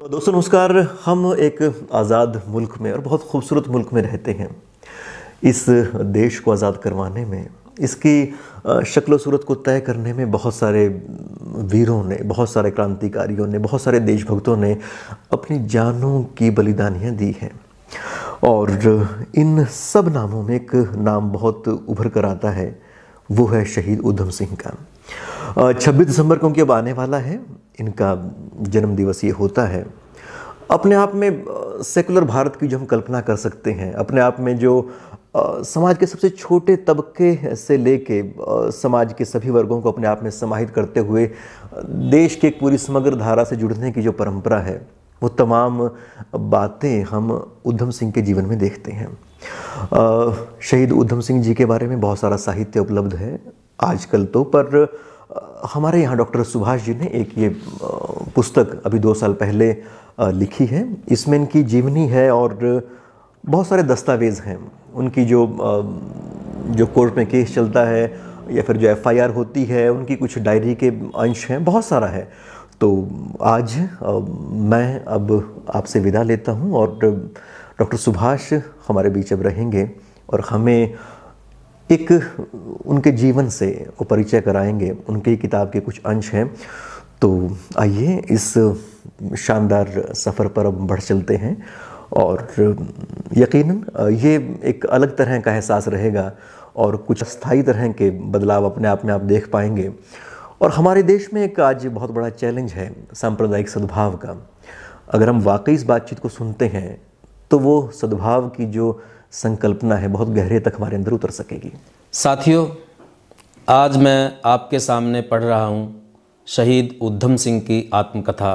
तो दोस्तों नमस्कार, हम एक आज़ाद मुल्क में और बहुत खूबसूरत मुल्क में रहते हैं। इस देश को आज़ाद करवाने में, इसकी शक्ल सूरत को तय करने में बहुत सारे वीरों ने, बहुत सारे क्रांतिकारियों ने, बहुत सारे देशभक्तों ने अपनी जानों की बलिदानियाँ दी हैं। और इन सब नामों में एक नाम बहुत उभर कर आता है, वो है शहीद उधम सिंह का। छब्बीस दिसंबर को उनके अब आने वाला है। इनका जन्म दिवस ये होता है। अपने आप में सेकुलर भारत की जो हम कल्पना कर सकते हैं, अपने आप में जो समाज के सबसे छोटे तबके से लेके समाज के सभी वर्गों को अपने आप में समाहित करते हुए, देश के एक पूरी समग्र धारा से जुड़ने की जो परंपरा है, वो तमाम बातें हम उधम सिंह के जीवन में देखते हैं। शहीद उधम सिंह जी के बारे में बहुत सारा साहित्य उपलब्ध है। आजकल तो पर हमारे यहाँ डॉक्टर सुभाष जी ने एक ये पुस्तक अभी दो साल पहले लिखी है। इसमें इनकी जीवनी है और बहुत सारे दस्तावेज़ हैं। उनकी जो जो कोर्ट में केस चलता है या फिर जो एफआईआर होती है, उनकी कुछ डायरी के अंश हैं, बहुत सारा है। तो आज मैं अब आपसे विदा लेता हूँ और डॉक्टर सुभाष हमारे बीच अब रहेंगे और हमें एक, उनके जीवन से वो परिचय कराएँगे, उनके किताब के कुछ अंश हैं। तो आइए इस शानदार सफ़र पर अब बढ़ चलते हैं और यकीनन, ये एक अलग तरह का एहसास रहेगा और कुछ स्थायी तरह के बदलाव अपने आप में आप देख पाएँगे। और हमारे देश में एक आज बहुत बड़ा चैलेंज है सांप्रदायिक सद्भाव का। अगर हम वाकई इस बातचीत को सुनते हैं तो वो सद्भाव की जो संकल्पना है बहुत गहरे तक हमारे अंदर उतर सकेगी साथियों आज मैं आपके सामने पढ़ रहा हूँ शहीद उद्धम सिंह की आत्मकथा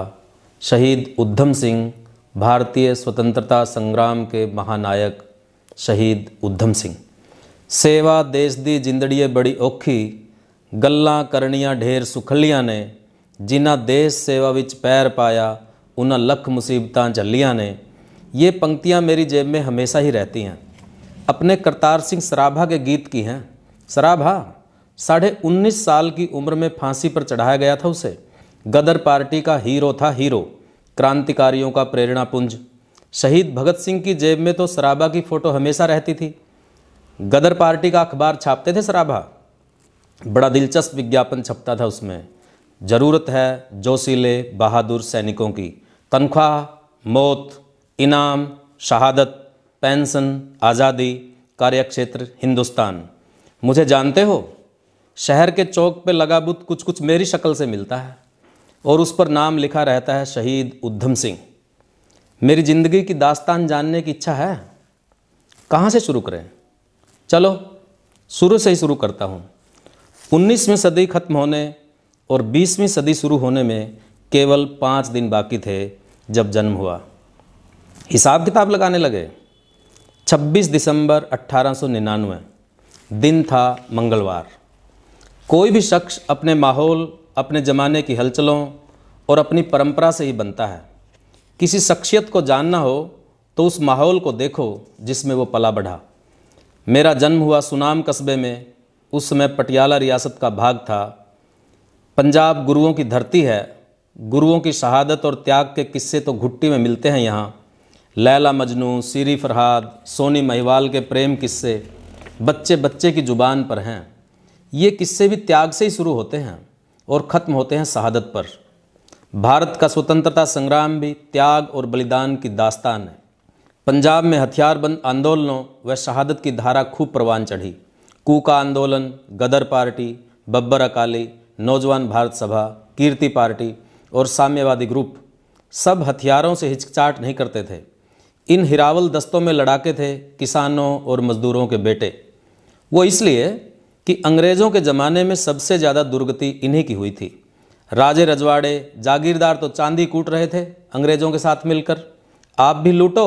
शहीद उद्धम सिंह भारतीय स्वतंत्रता संग्राम के महानायक शहीद उद्धम सिंह सेवा देश दी जिंदड़ीए बड़ी औखी ਗੱਲਾਂ ਕਰਨੀਆਂ ਢੇਰ ਸੁਖਲੀਆਂ ਨੇ ਜਿਨ੍ਹਾਂ ਦੇਸ਼ ਸੇਵਾ ਵਿੱਚ ਪੈਰ ਪਾਇਆ उन्हें लख मुसीबत झलियाँ ने ये पंक्तियाँ मेरी जेब में हमेशा ही रहती हैं। अपने करतार सिंह सराभा के गीत की हैं। सराभा, साढ़े उन्नीस साल की उम्र में फांसी पर चढ़ाया गया था उसे। गदर पार्टी का हीरो था हीरो, क्रांतिकारियों का प्रेरणा पुंज। शहीद भगत सिंह की जेब में तो सराभा की फ़ोटो हमेशा रहती थी। गदर पार्टी का अखबार छापते थे सराभा? बड़ा दिलचस्प विज्ञापन छपता था उसमें। ज़रूरत है जोशीले बहादुर सैनिकों की। तनख्वाह, मौत इनाम, शहादत, पेंशन, आज़ादी, कार्यक्षेत्र, हिंदुस्तान। मुझे जानते हो? शहर के चौक पे लगा बुत कुछ कुछ मेरी शक्ल से मिलता है और उस पर नाम लिखा रहता है शहीद उद्धम सिंह। मेरी ज़िंदगी की दास्तान जानने की इच्छा है। कहाँ से शुरू करें? चलो, शुरू से ही शुरू करता हूँ। उन्नीसवीं सदी खत्म होने और बीसवीं सदी शुरू होने में केवल पाँच दिन बाकी थे जब जन्म हुआ। हिसाब किताब लगाने लगे। 26 दिसंबर अट्ठारह दिन था मंगलवार। कोई भी शख्स अपने माहौल, अपने ज़माने की हलचलों और अपनी परंपरा से ही बनता है। किसी शख्सियत को जानना हो तो उस माहौल को देखो जिसमें वो पला बढ़ा। मेरा जन्म हुआ सुनाम कस्बे में। उस समय पटियाला रियासत का भाग था। पंजाब गुरुओं की धरती है। गुरुओं की शहादत और त्याग के किस्से तो घुट्टी में मिलते हैं यहाँ। लैला मजनू, सीरी फरहाद, सोनी महिवाल के प्रेम किस्से बच्चे बच्चे की ज़ुबान पर हैं। ये किस्से भी त्याग से ही शुरू होते हैं और ख़त्म होते हैं शहादत पर। भारत का स्वतंत्रता संग्राम भी त्याग और बलिदान की दास्तान है। पंजाब में हथियारबंद आंदोलनों व शहादत की धारा खूब प्रवान चढ़ी। कूका आंदोलन, गदर पार्टी, बब्बर अकाली, नौजवान भारत सभा, कीर्ति पार्टी और साम्यवादी ग्रुप सब हथियारों से हिचकिचाट नहीं करते थे। इन हिरावल दस्तों में लड़ाके थे किसानों और मजदूरों के बेटे। वो इसलिए कि अंग्रेज़ों के ज़माने में सबसे ज़्यादा दुर्गति इन्हीं की हुई थी। राजे रजवाड़े जागीरदार तो चांदी कूट रहे थे अंग्रेज़ों के साथ मिलकर। आप भी लूटो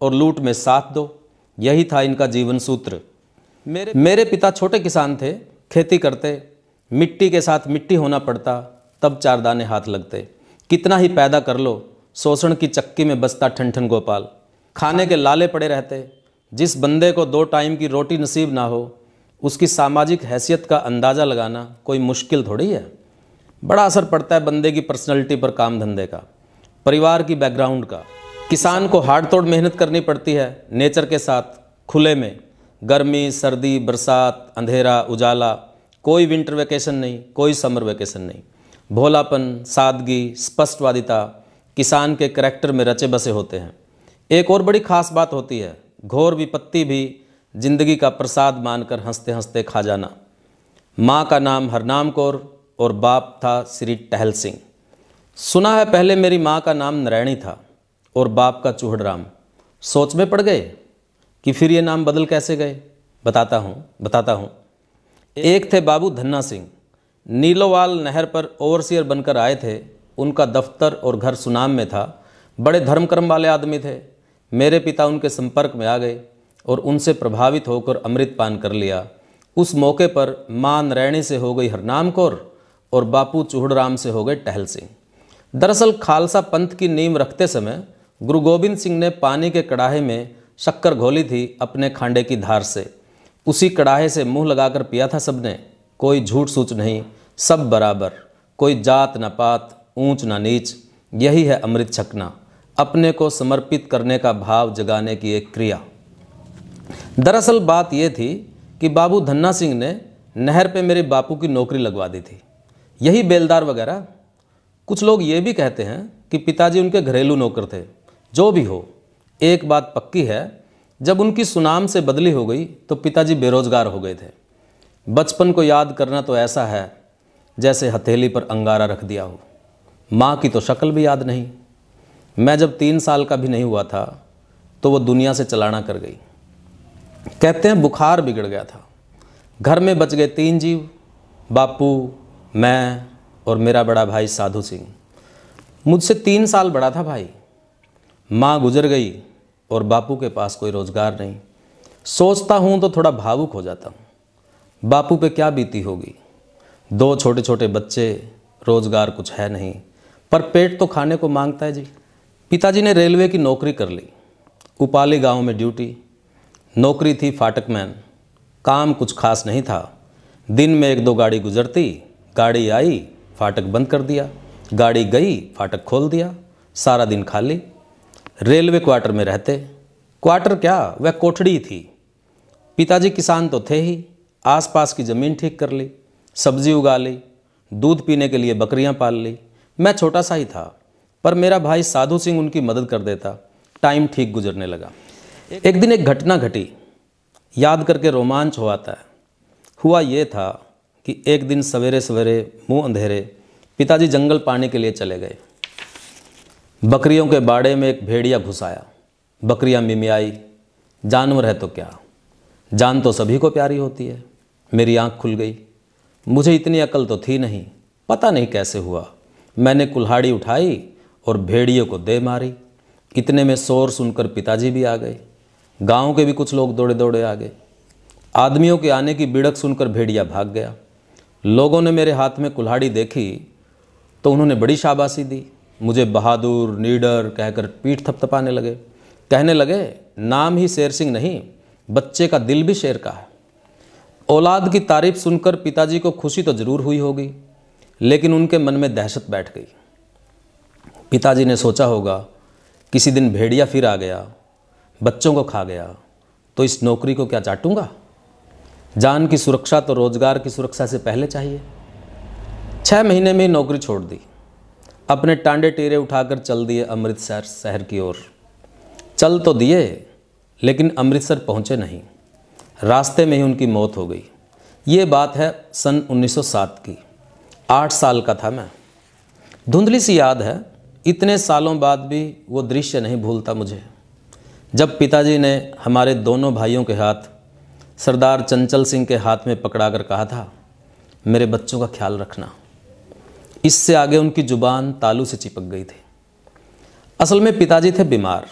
और लूट में साथ दो। यही था इनका जीवन सूत्र। मेरे मेरे पिता छोटे किसान थे खेती करते। मिट्टी के साथ मिट्टी होना पड़ता तब चार दाने हाथ लगते। कितना ही पैदा कर लो शोषण की चक्की में बसता ठन ठन गोपाल। खाने के लाले पड़े रहते, जिस बंदे को दो टाइम की रोटी नसीब ना हो, उसकी सामाजिक हैसियत का अंदाज़ा लगाना कोई मुश्किल थोड़ी है। बड़ा असर पड़ता है बंदे की पर्सनैलिटी पर काम धंधे का, परिवार की बैकग्राउंड का। किसान को हार्ड तोड़ मेहनत करनी पड़ती है, नेचर के साथ, खुले में। गर्मी, सर्दी, बरसात, अंधेरा, उजाला, कोई विंटर वेकेशन नहीं, कोई समर वेकेशन नहीं। भोलापन, सादगी, स्पष्टवादिता किसान के करैक्टर में रचे बसे होते हैं। एक और बड़ी खास बात होती है, घोर विपत्ति भी ज़िंदगी का प्रसाद मानकर हँसते हँसते खा जाना। माँ का नाम हरनाम कौर और बाप था श्री टहल सिंह। सुना है पहले मेरी माँ का नाम नारायणी था और बाप का चूहड़राम। सोच में पड़ गए कि फिर ये नाम बदल कैसे गए? बताता हूँ बताता हूँ। एक थे बाबू धन्ना सिंह। नीलोवाल नहर पर ओवरसियर बनकर आए थे। उनका दफ्तर और घर सुनाम में था। बड़े धर्म कर्म वाले आदमी थे। मेरे पिता उनके संपर्क में आ गए और उनसे प्रभावित होकर अमृत पान कर लिया। उस मौके पर माँ नारायणी से हो गई हरनाम कौर और बापू चूहड़राम से हो गए टहल सिंह। दरअसल खालसा पंथ की नींव रखते समय गुरु गोविंद सिंह ने पानी के कड़ाहे में शक्कर घोली थी अपने खांडे की धार से। उसी कड़ाहे से मुँह लगाकर पिया था सबने, कोई झूठ सूच नहीं, सब बराबर, कोई जात ना पात, ऊंच ना नीच, यही है अमृत छकना। अपने को समर्पित करने का भाव जगाने की एक क्रिया। दरअसल बात यह थी कि बाबू धन्ना सिंह ने नहर पे मेरे बापू की नौकरी लगवा दी थी। यही बेलदार वगैरह। कुछ लोग ये भी कहते हैं कि पिताजी उनके घरेलू नौकर थे। जो भी हो, एक बात पक्की है, जब उनकी सुनाम से बदली हो गई तो पिताजी बेरोजगार हो गए थे। बचपन को याद करना तो ऐसा है, जैसे हथेली पर अंगारा रख दिया हो। माँ की तो शक्ल भी याद नहीं। मैं जब तीन साल का भी नहीं हुआ था तो वो दुनिया से चलाना कर गई। कहते हैं बुखार बिगड़ गया था। घर में बच गए तीन जीव, बापू, मैं और मेरा बड़ा भाई साधु सिंह। मुझसे तीन साल बड़ा था भाई। माँ गुजर गई और बापू के पास कोई रोज़गार नहीं। सोचता हूँ तो थोड़ा भावुक हो जाता हूँ। बापू पे क्या बीती होगी? दो छोटे छोटे बच्चे, रोज़गार कुछ है नहीं। पर पेट तो खाने को माँगता है जी। पिताजी ने रेलवे की नौकरी कर ली। उपाली गाँव में ड्यूटी। नौकरी थी फाटक मैन। काम कुछ खास नहीं था। दिन में एक दो गाड़ी गुजरती, गाड़ी आई, फाटक बंद कर दिया। गाड़ी गई, फाटक खोल दिया। सारा दिन खाली। रेलवे क्वार्टर में रहते। क्वार्टर क्या? वह कोठड़ी थी। पिताजी किसान तो थे ही। आसपास की ज़मीन ठीक कर ली। सब्ज़ी उगा ली। दूध पीने के लिए बकरियाँ पाल ली। मैं छोटा सा ही था। पर मेरा भाई साधु सिंह उनकी मदद कर देता। टाइम ठीक गुजरने लगा। एक दिन एक घटना घटी। याद करके रोमांच हो आता है। हुआ ये था कि एक दिन सवेरे सवेरे मुँह अंधेरे पिताजी जंगल पाने के लिए चले गए। बकरियों के बाड़े में एक भेड़िया घुस आया। बकरियाँ मिमियाई। जानवर है तो क्या? जान तो सभी को प्यारी होती है। मेरी आँख खुल गई। मुझे इतनी अकल तो थी नहीं। पता नहीं कैसे हुआ। मैंने कुल्हाड़ी उठाई और भेड़िए को दे मारी। इतने में शोर सुनकर पिताजी भी आ गए। गाँव के भी कुछ लोग दौड़े दौड़े आ गए। आदमियों के आने की बिड़क सुनकर भेड़िया भाग गया। लोगों ने मेरे हाथ में कुल्हाड़ी देखी तो उन्होंने बड़ी शाबाशी दी। मुझे बहादुर, नीडर कहकर पीठ थपथपाने लगे। कहने लगे, नाम ही शेर सिंह नहीं, बच्चे का दिल भी शेर का है। औलाद की तारीफ़ सुनकर पिताजी को खुशी तो ज़रूर हुई होगी, लेकिन उनके मन में दहशत बैठ गई। पिताजी ने सोचा होगा, किसी दिन भेड़िया फिर आ गया, बच्चों को खा गया तो इस नौकरी को क्या चाटूँगा? जान की सुरक्षा तो रोज़गार की सुरक्षा से पहले चाहिए। छः महीने में ही नौकरी छोड़ दी। अपने टांडे टीरे उठाकर चल दिए अमृतसर शहर की ओर। चल तो दिए, लेकिन अमृतसर पहुँचे नहीं। रास्ते में ही उनकी मौत हो गई। ये बात है सन 1907 की। आठ साल का था मैं। धुंधली सी याद है इतने सालों बाद भी वो दृश्य नहीं भूलता मुझे। जब पिताजी ने हमारे दोनों भाइयों के हाथ, सरदार चंचल सिंह के हाथ में पकड़ाकर कहा था, मेरे बच्चों का ख्याल रखना। इससे आगे उनकी ज़ुबान तालू से चिपक गई थी। असल में पिताजी थे बीमार।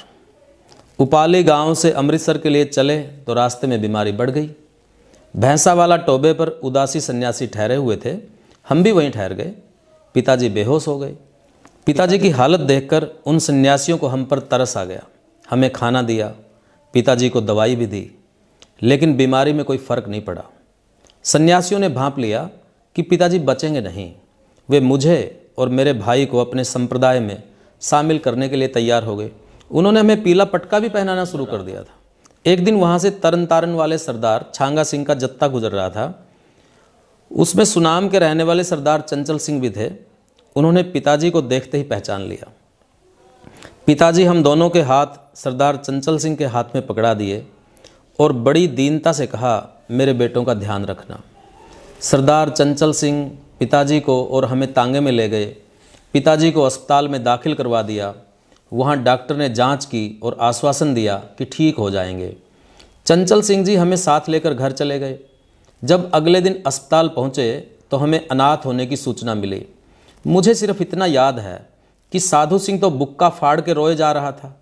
उपाली गाँव से अमृतसर के लिए चले तो रास्ते में बीमारी बढ़ गई। भैंसा वाला टोबे पर उदासी सन्यासी ठहरे हुए थे। हम भी वहीं ठहर गए। पिताजी बेहोश हो गए। पिताजी की हालत देखकर उन सन्यासियों को हम पर तरस आ गया। हमें खाना दिया, पिताजी को दवाई भी दी, लेकिन बीमारी में कोई फ़र्क नहीं पड़ा। सन्यासियों ने भांप लिया कि पिताजी बचेंगे नहीं। वे मुझे और मेरे भाई को अपने संप्रदाय में शामिल करने के लिए तैयार हो गए। उन्होंने हमें पीला पटका भी पहनाना शुरू कर दिया था। एक दिन वहाँ से तरन तारन वाले सरदार छांगा सिंह का जत्था गुजर रहा था। उसमें सुनाम के रहने वाले सरदार चंचल सिंह भी थे। उन्होंने पिताजी को देखते ही पहचान लिया। पिताजी हम दोनों के हाथ सरदार चंचल सिंह के हाथ में पकड़ा दिए और बड़ी दीनता से कहा, मेरे बेटों का ध्यान रखना। सरदार चंचल सिंह पिताजी को और हमें तांगे में ले गए। पिताजी को अस्पताल में दाखिल करवा दिया। वहाँ डॉक्टर ने जाँच की और आश्वासन दिया कि ठीक हो जाएँगे। चंचल सिंह जी हमें साथ लेकर घर चले गए। जब अगले दिन अस्पताल पहुँचे तो हमें अनाथ होने की सूचना मिली। मुझे सिर्फ़ इतना याद है कि साधु सिंह तो बुक्का फाड़ के रोए जा रहा था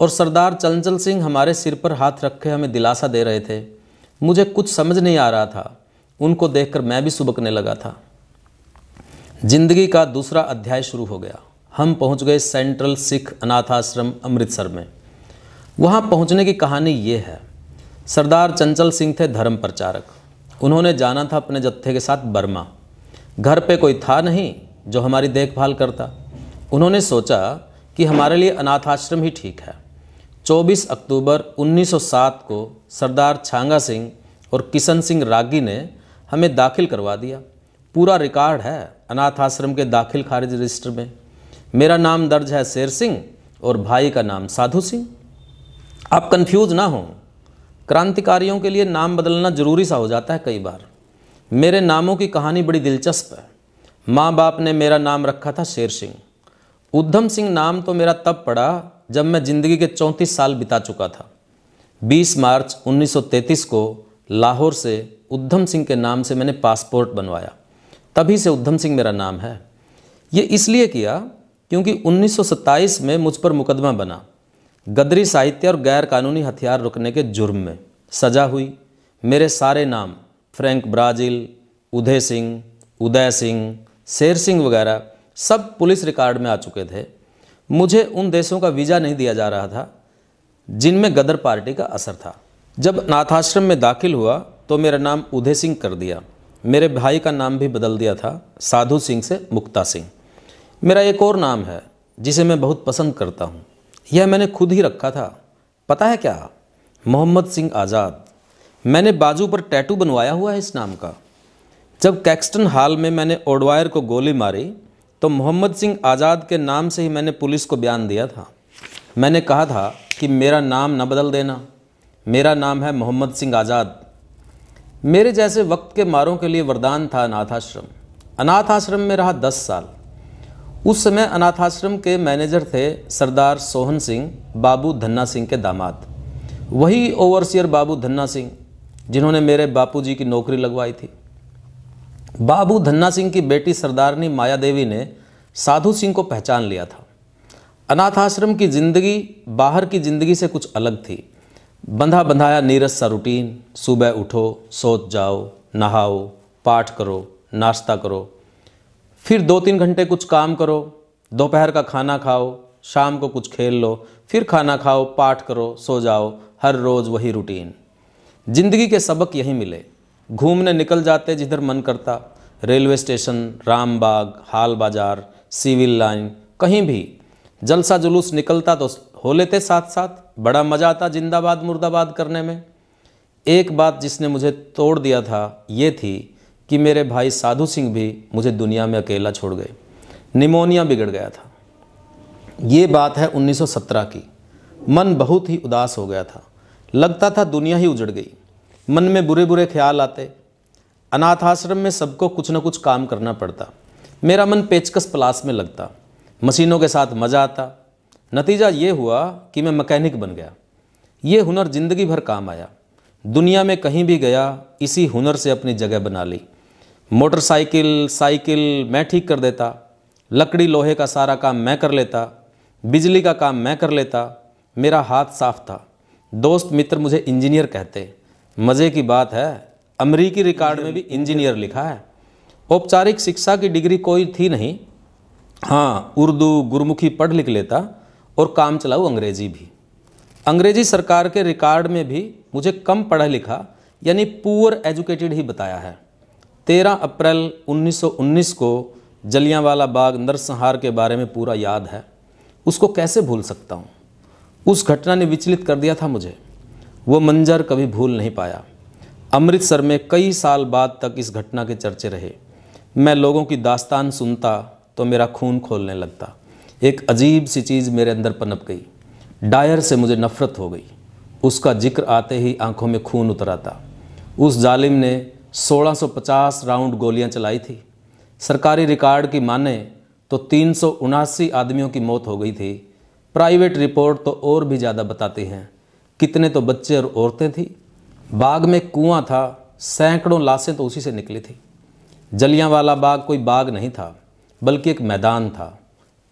और सरदार चंचल सिंह हमारे सिर पर हाथ रखे हमें दिलासा दे रहे थे। मुझे कुछ समझ नहीं आ रहा था। उनको देखकर मैं भी सुबकने लगा था। ज़िंदगी का दूसरा अध्याय शुरू हो गया। हम पहुँच गए सेंट्रल सिख अनाथ आश्रम अमृतसर में। वहाँ पहुँचने की कहानी ये है। सरदार चंचल सिंह थे धर्म प्रचारक। उन्होंने जाना था अपने जत्थे के साथ बर्मा। घर पे कोई था नहीं जो हमारी देखभाल करता। उन्होंने सोचा कि हमारे लिए अनाथ आश्रम ही ठीक है। 24 अक्टूबर 1907 को सरदार छांगा सिंह और किशन सिंह रागी ने हमें दाखिल करवा दिया। पूरा रिकॉर्ड है अनाथ आश्रम के दाखिल खारिज रजिस्टर में। मेरा नाम दर्ज है शेर सिंह और भाई का नाम साधु सिंह। आप कंफ्यूज ना हों। क्रांतिकारियों के लिए नाम बदलना ज़रूरी सा हो जाता है कई बार। मेरे नामों की कहानी बड़ी दिलचस्प है। माँ बाप ने मेरा नाम रखा था शेर सिंह। उद्धम सिंह नाम तो मेरा तब पड़ा जब मैं ज़िंदगी के चौंतीस साल बिता चुका था। 20 मार्च 1933 को लाहौर से उद्धम सिंह के नाम से मैंने पासपोर्ट बनवाया। तभी से उद्धम सिंह मेरा नाम है। ये इसलिए किया क्योंकि 1927 में मुझ पर मुकदमा बना। गदरी साहित्य और गैर कानूनी हथियार रुकने के जुर्म में सजा हुई। मेरे सारे नाम फ्रैंक ब्राज़ील, उदय सिंह उदय सिंह शेर सिंह वगैरह सब पुलिस रिकॉर्ड में आ चुके थे। मुझे उन देशों का वीज़ा नहीं दिया जा रहा था, जिनमें गदर पार्टी का असर था। जब नाथाश्रम में दाखिल हुआ तो मेरा नाम उदय सिंह कर दिया। मेरे भाई का नाम भी बदल दिया था, साधु सिंह से मुक्ता सिंह। मेरा एक और नाम है, जिसे मैं बहुत पसंद करता हूँ। यह मैंने खुद ही रखा था। पता है क्या? मोहम्मद सिंह आज़ाद। मैंने बाजू पर टैटू बनवाया हुआ है इस नाम का। जब कैक्सटन हॉल में मैंने ओडवायर को गोली मारी तो मोहम्मद सिंह आज़ाद के नाम से ही मैंने पुलिस को बयान दिया था। मैंने कहा था कि मेरा नाम न बदल देना। मेरा नाम है मोहम्मद सिंह आज़ाद। मेरे जैसे वक्त के मारों के लिए वरदान था अनाथ आश्रम। अनाथ आश्रम में रहा दस साल। उस समय अनाथाश्रम के मैनेजर थे सरदार सोहन सिंह, बाबू धन्ना सिंह के दामाद। वही ओवरसियर बाबू धन्ना सिंह, जिन्होंने मेरे बापूजी की नौकरी लगवाई थी। बाबू धन्ना सिंह की बेटी सरदारनी माया देवी ने साधु सिंह को पहचान लिया था। अनाथ आश्रम की ज़िंदगी बाहर की ज़िंदगी से कुछ अलग थी। बंधा बंधाया नीरस सा रूटीन, सुबह उठो, सोच जाओ, नहाओ, पाठ करो, नाश्ता करो, फिर दो तीन घंटे कुछ काम करो, दोपहर का खाना खाओ, शाम को कुछ खेल लो, फिर खाना खाओ, पाठ करो, सो जाओ, हर रोज़ वही रूटीन। ज़िंदगी के सबक यहीं मिले। घूमने निकल जाते जिधर मन करता। रेलवे स्टेशन, रामबाग, हाल बाज़ार, सिविल लाइन, कहीं भी। जलसा जुलूस निकलता तो हो लेते साथ साथ बड़ा मज़ा आता जिंदाबाद, मुर्दाबाद करने में। एक बात जिसने मुझे तोड़ दिया था, ये थी कि मेरे भाई साधु सिंह भी मुझे दुनिया में अकेला छोड़ गए। निमोनिया बिगड़ गया था। ये बात है 1917 की। मन बहुत ही उदास हो गया था। लगता था दुनिया ही उजड़ गई। मन में बुरे बुरे ख्याल आते अनाथ आश्रम में सबको कुछ ना कुछ काम करना पड़ता, मेरा मन पेचकस प्लास में लगता, मशीनों के साथ मज़ा आता। नतीजा ये हुआ कि मैं मैकेनिक बन गया। ये हुनर ज़िंदगी भर काम आया। दुनिया में कहीं भी गया, इसी हुनर से अपनी जगह बना ली। मोटरसाइकिल, साइकिल मैं ठीक कर देता, लकड़ी लोहे का सारा काम मैं कर लेता, बिजली का काम मैं कर लेता, मेरा हाथ साफ़ था। दोस्त मित्र मुझे इंजीनियर कहते मज़े की बात है। अमरीकी रिकॉर्ड में भी इंजीनियर लिखा है। औपचारिक शिक्षा की डिग्री कोई थी नहीं। हाँ उर्दू गुरमुखी पढ़ लिख लेता और काम चलाऊ अंग्रेज़ी भी। अंग्रेज़ी सरकार के रिकॉर्ड में भी मुझे कम पढ़ा लिखा यानी पुअर एजुकेटेड ही बताया है। 13 अप्रैल 1919 को जलियांवाला बाग नरसंहार के बारे में पूरा याद है। उसको कैसे भूल सकता हूँ? उस घटना ने विचलित कर दिया था मुझे। वो मंजर कभी भूल नहीं पाया। अमृतसर में कई साल बाद तक इस घटना के चर्चे रहे। मैं लोगों की दास्तान सुनता तो मेरा खून खोलने लगता। एक अजीब सी चीज़ मेरे अंदर पनप गई। डायर से मुझे नफ़रत हो गई। उसका ज़िक्र आते ही आँखों में खून उतर आता। उस जालिम ने 1650 राउंड गोलियाँ चलाई थी। सरकारी रिकॉर्ड की माने तो तीन सौ उनासी आदमियों की मौत हो गई थी। प्राइवेट रिपोर्ट तो और भी ज़्यादा बताती हैं। कितने तो बच्चे और औरतें थी। बाग में कुआँ था, सैकड़ों लाशें तो उसी से निकली थी। जलियांवाला बाग कोई बाग नहीं था, बल्कि एक मैदान था।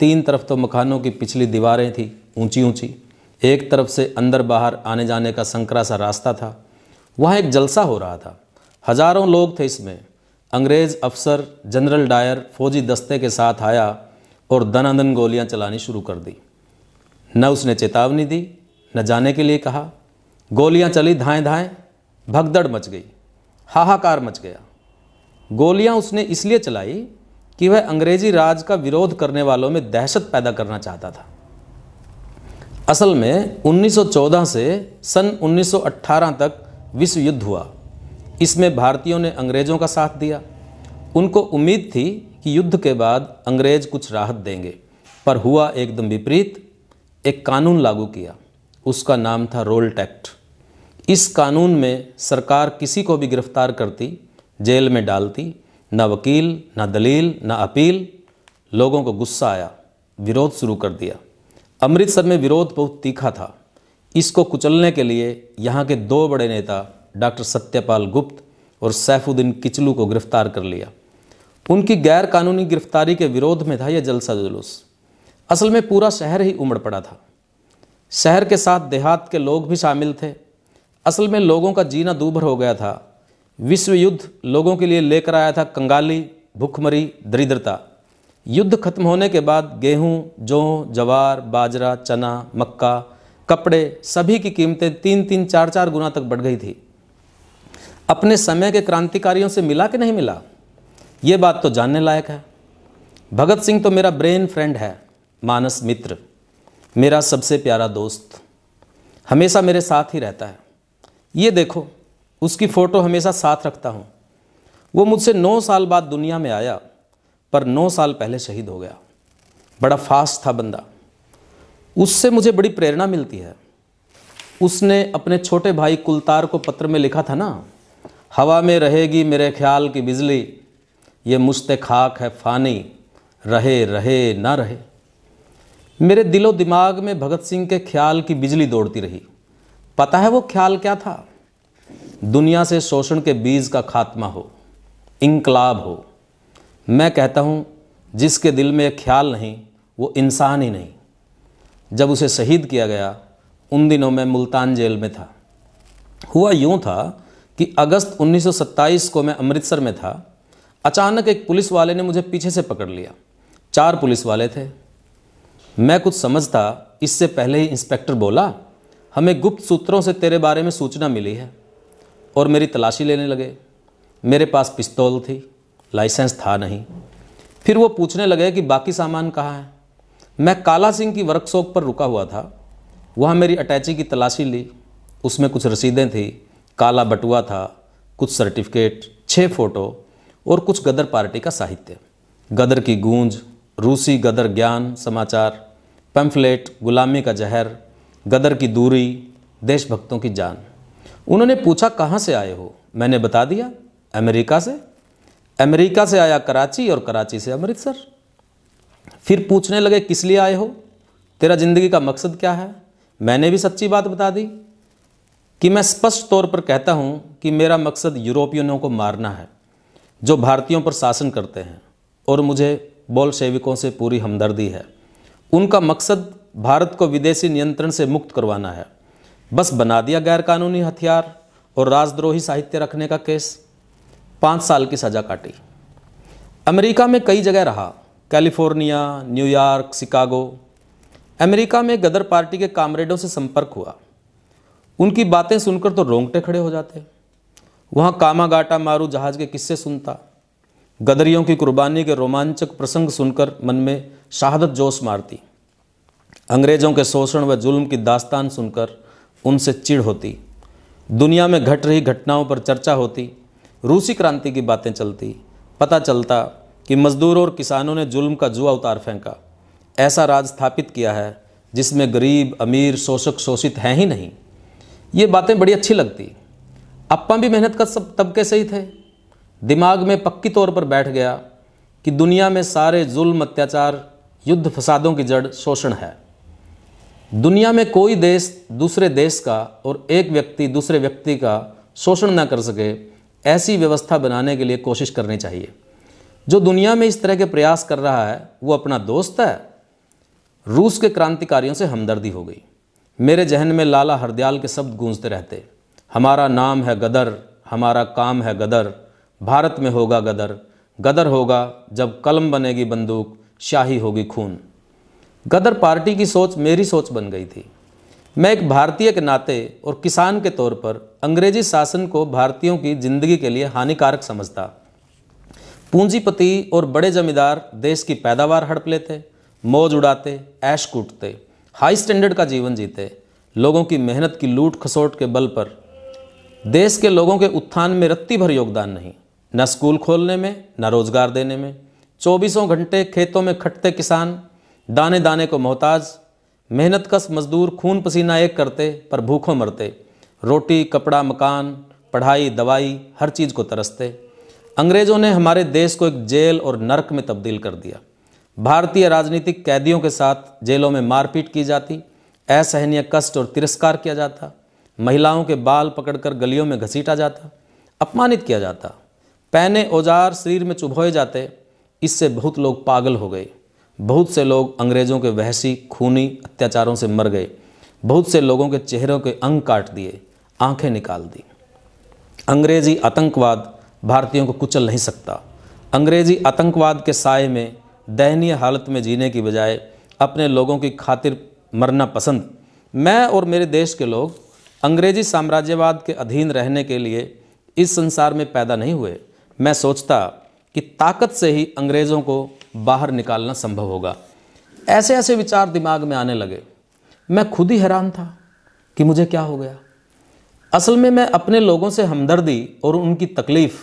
तीन तरफ़ तो मकानों की पिछली दीवारें थी ऊँची ऊँची एक तरफ़ से अंदर बाहर आने जाने का संकरा सा रास्ता था। वहाँ एक जलसा हो रहा था। हज़ारों लोग थे इसमें। अंग्रेज़ अफसर जनरल डायर फौजी दस्ते के साथ आया और दनादन गोलियाँ चलानी शुरू कर दी। न उसने चेतावनी दी न जाने के लिए कहा। गोलियाँ चली धाएँ धाएँ, भगदड़ मच गई, हाहाकार मच गया। गोलियाँ उसने इसलिए चलाई कि वह अंग्रेज़ी राज का विरोध करने वालों में दहशत पैदा करना चाहता था। असल में 1914 से सन 1918 तक विश्व युद्ध हुआ। इसमें भारतीयों ने अंग्रेज़ों का साथ दिया। उनको उम्मीद थी कि युद्ध के बाद अंग्रेज़ कुछ राहत देंगे, पर हुआ एकदम विपरीत, एक कानून लागू किया। उसका नाम था रोल टैक्ट। इस कानून में सरकार किसी को भी गिरफ़्तार करती, जेल में डालती, न वकील, न दलील, न अपील, लोगों को गुस्सा आया, विरोध शुरू कर दिया। अमृतसर में विरोध बहुत तीखा था। इसको कुचलने के लिए यहाँ के दो बड़े नेता, डॉक्टर सत्यपाल गुप्त और सैफुद्दीन किचलू को गिरफ़्तार कर लिया। उनकी गैर कानूनी गिरफ्तारी के विरोध में था यह जलसा जुलूस। असल में पूरा शहर ही उमड़ पड़ा था। शहर के साथ देहात के लोग भी शामिल थे। असल में लोगों का जीना दूभर हो गया था। विश्व युद्ध लोगों के लिए लेकर आया था कंगाली, भूखमरी, दरिद्रता। युद्ध खत्म होने के बाद गेहूँ, जौ, जवार, बाजरा, चना, मक्का, कपड़े सभी की कीमतें तीन तीन चार चार गुना तक बढ़ गई थी। अपने समय के क्रांतिकारियों से मिला कि नहीं मिला? ये बात तो जानने लायक है। भगत सिंह तो मेरा ब्रेन फ्रेंड है, मानस मित्र। मेरा सबसे प्यारा दोस्त हमेशा मेरे साथ ही रहता है। ये देखो, उसकी फ़ोटो हमेशा साथ रखता हूँ। वो मुझसे नौ साल बाद दुनिया में आया, पर नौ साल पहले शहीद हो गया। बड़ा फास्ट था बंदा। उससे मुझे बड़ी प्रेरणा मिलती है। उसने अपने छोटे भाई कुलतार को पत्र में लिखा था ना, हवा में रहेगी मेरे ख्याल की बिजली, ये मुश्त खाक है फ़ानी, रहे रहे, ना रहे। मेरे दिलो दिमाग में भगत सिंह के ख्याल की बिजली दौड़ती रही। पता है वो ख्याल क्या था? दुनिया से शोषण के बीज का खात्मा हो इनकलाब हो। मैं कहता हूँ, जिसके दिल में ख्याल नहीं, वो इंसान ही नहीं। जब उसे शहीद किया गया, उन दिनों मैं मुल्तान जेल में था। हुआ यूँ था कि अगस्त 1927 को मैं अमृतसर में था। अचानक एक पुलिस वाले ने मुझे पीछे से पकड़ लिया। चार पुलिस वाले थे। मैं कुछ समझता, इससे पहले ही इंस्पेक्टर बोला, हमें गुप्त सूत्रों से तेरे बारे में सूचना मिली है। और मेरी तलाशी लेने लगे। मेरे पास पिस्तौल थी, लाइसेंस था नहीं। फिर वो पूछने लगे कि बाकी सामान कहाँ है? मैं काला सिंह की वर्कशॉप पर रुका हुआ था। वहाँ मेरी अटैची की तलाशी ली। उसमें कुछ रसीदें थी, काला बटुआ था, कुछ सर्टिफिकेट छः फ़ोटो और कुछ गदर पार्टी का साहित्य। गदर की गूंज रूसी गदर ज्ञान समाचार, पैम्फलेट, गुलामी का जहर, गदर की दूरी, देशभक्तों की जान। उन्होंने पूछा, कहाँ से आए हो? मैंने बता दिया, अमेरिका से। अमेरिका से आया कराची और कराची से अमृतसर। फिर पूछने लगे, किस लिए आए हो? तेरा ज़िंदगी का मकसद क्या है? मैंने भी सच्ची बात बता दी कि मैं स्पष्ट तौर पर कहता हूँ कि मेरा मकसद यूरोपियनों को मारना है, जो भारतीयों पर शासन करते हैं, और मुझे सेविकों से पूरी हमदर्दी है। उनका मकसद भारत को विदेशी नियंत्रण से मुक्त करवाना है। बस बना दिया गैरकानूनी हथियार और राजद्रोही साहित्य रखने का केस। पाँच साल की सज़ा काटी। अमेरिका में कई जगह रहा। California New York Chicago. अमेरिका में गदर पार्टी के कामरेडों से संपर्क हुआ। उनकी बातें सुनकर तो रोंगटे खड़े हो जाते। वहाँ कामागाटा मारू जहाज़ के किस्से सुनता। गदरियों की कुर्बानी के रोमांचक प्रसंग सुनकर मन में शहादत जोश मारती। अंग्रेज़ों के शोषण व जुल्म की दास्तान सुनकर उनसे चिढ़ होती। दुनिया में घट रही घटनाओं पर चर्चा होती। रूसी क्रांति की बातें चलती। पता चलता कि मजदूरों और किसानों ने जुल्म का जुआ उतार फेंका। ऐसा राज स्थापित किया है जिसमें गरीब, अमीर, शोषक, शोषित हैं ही नहीं। ये बातें बड़ी अच्छी लगती। अप्पा भी मेहनत कर सब तबके से ही थे। दिमाग में पक्की तौर पर बैठ गया कि दुनिया में सारे जुल्म, अत्याचार, युद्ध फसादों की जड़ शोषण है। दुनिया में कोई देश दूसरे देश का और एक व्यक्ति दूसरे व्यक्ति का शोषण न कर सके, ऐसी व्यवस्था बनाने के लिए कोशिश करनी चाहिए। जो दुनिया में इस तरह के प्रयास कर रहा है, वो अपना दोस्त है। रूस के क्रांतिकारियों से हमदर्दी हो गई। मेरे जहन में लाला हरदयाल के शब्द गूंजते रहते। हमारा नाम है गदर, हमारा काम है गदर। भारत में होगा गदर। गदर होगा जब कलम बनेगी बंदूक, शाही होगी खून। गदर पार्टी की सोच मेरी सोच बन गई थी। मैं एक भारतीय के नाते और किसान के तौर पर अंग्रेज़ी शासन को भारतीयों की ज़िंदगी के लिए हानिकारक समझता। पूंजीपति और बड़े जमींदार देश की पैदावार हड़प लेते, मौज उड़ाते, ऐश कूटते, हाई स्टैंडर्ड का जीवन जीते, लोगों की मेहनत की लूट खसोट के बल पर। देश के लोगों के उत्थान में रत्ती भर योगदान नहीं। न स्कूल खोलने में, न रोज़गार देने में। चौबीसों घंटे खेतों में खटते किसान, दाने दाने को मोहताज। मेहनत कस मजदूर खून पसीना एक करते, पर भूखों मरते। रोटी, कपड़ा, मकान, पढ़ाई, दवाई, हर चीज़ को तरसते। अंग्रेज़ों ने हमारे देश को एक जेल और नरक में तब्दील कर दिया। भारतीय राजनीतिक कैदियों के साथ जेलों में मारपीट की जाती। असहनीय कष्ट और तिरस्कार किया जाता। महिलाओं के बाल पकड़कर गलियों में घसीटा जाता। अपमानित किया जाता। पहने औज़ार शरीर में चुभोए जाते, इससे बहुत लोग पागल हो गए। बहुत से लोग अंग्रेज़ों के वहसी, खूनी अत्याचारों से मर गए। बहुत से लोगों के चेहरों के अंग काट दिए, आँखें निकाल दी। अंग्रेज़ी आतंकवाद भारतीयों को कुचल नहीं सकता। अंग्रेज़ी आतंकवाद के साय में, दयनीय हालत में जीने की बजाय अपने लोगों की खातिर मरना पसंद। मैं और मेरे देश के लोग अंग्रेज़ी साम्राज्यवाद के अधीन रहने के लिए इस संसार में पैदा नहीं हुए। मैं सोचता कि ताकत से ही अंग्रेज़ों को बाहर निकालना संभव होगा। ऐसे ऐसे विचार दिमाग में आने लगे। मैं खुद ही हैरान था कि मुझे क्या हो गया। असल में मैं अपने लोगों से हमदर्दी और उनकी तकलीफ़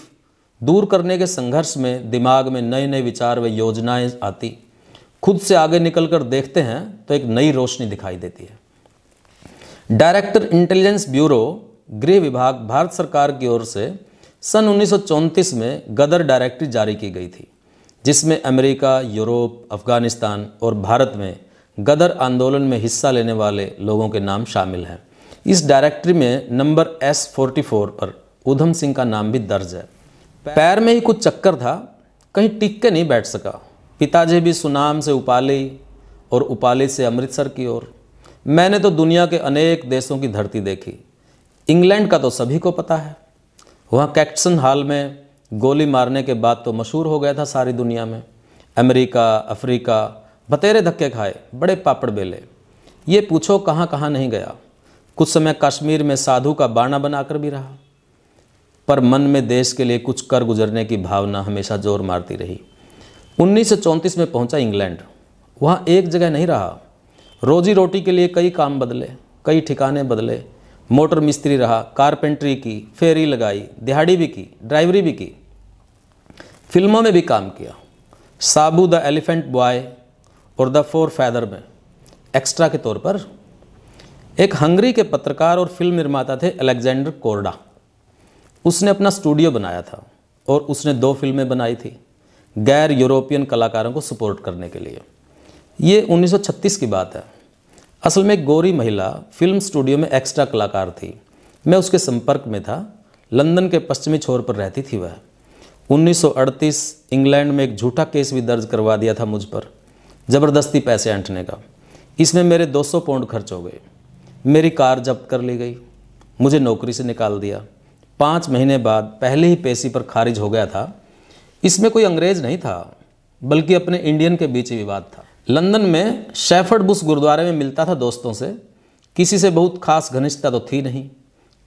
दूर करने के संघर्ष में दिमाग में नए नए विचार व योजनाएँ आती। खुद से आगे निकलकर देखते हैं तो एक नई रोशनी दिखाई देती है। डायरेक्टर इंटेलिजेंस ब्यूरो गृह विभाग भारत सरकार की ओर से सन उन्नीस सौ चौंतीस में गदर डायरेक्टरी जारी की गई थी, जिसमें अमेरिका, यूरोप, अफ़गानिस्तान और भारत में गदर आंदोलन में हिस्सा लेने वाले लोगों के नाम शामिल हैं। इस डायरेक्टरी में नंबर एस फोर्टी फोर पर ऊधम सिंह का नाम भी दर्ज है। पैर में ही कुछ चक्कर था, कहीं टिक के नहीं बैठ सका। पिताजी भी सुनाम से उपाली और उपाली से अमृतसर की ओर। मैंने तो दुनिया के अनेक देशों की धरती देखी। इंग्लैंड का तो सभी को पता है। वहाँ कैक्टसन हाल में गोली मारने के बाद तो मशहूर हो गया था सारी दुनिया में। अमेरिका, अफ्रीका, बतेरे धक्के खाए, बड़े पापड़ बेले। ये पूछो कहाँ कहाँ नहीं गया। कुछ समय कश्मीर में साधु का बाणा बनाकर भी रहा। पर मन में देश के लिए कुछ कर गुजरने की भावना हमेशा ज़ोर मारती रही। उन्नीस सौ चौंतीस में पहुँचा इंग्लैंड। वहाँ एक जगह नहीं रहा। रोजी रोटी के लिए कई काम बदले, कई ठिकाने बदले मोटर मिस्त्री रहा, कारपेंट्री की, फेरी लगाई, दिहाड़ी भी की, ड्राइवरी भी की। फ़िल्मों में भी काम किया। साबू द एलिफेंट बॉय और द फोर फैदर में। एक्स्ट्रा के तौर पर एक हंगरी के पत्रकार और फ़िल्म निर्माता थे अलेक्जेंडर कोरडा। उसने अपना स्टूडियो बनाया था और उसने दो फ़िल्में बनाई थी गैर यूरोपियन कलाकारों को सपोर्ट करने के लिए। ये 1936 की बात है। असल में गोरी महिला फ़िल्म स्टूडियो में एक्स्ट्रा कलाकार थी। मैं उसके संपर्क में था। लंदन के पश्चिमी छोर पर रहती थी वह। 1938 इंग्लैंड में एक झूठा केस भी दर्ज करवा दिया था मुझ पर। ज़बरदस्ती पैसे ऐंठने का। इसमें मेरे 200 पाउंड खर्च हो गए। मेरी कार जब्त कर ली गई। मुझे नौकरी से निकाल दिया। पाँच महीने बाद पहले ही पेशी पर खारिज हो गया था। इसमें कोई अंग्रेज़ नहीं था, बल्कि अपने इंडियन के बीच विवाद था। लंदन में शेफर्ड बुश गुरुद्वारे में मिलता था दोस्तों से। किसी से बहुत खास घनिष्ठता तो थी नहीं।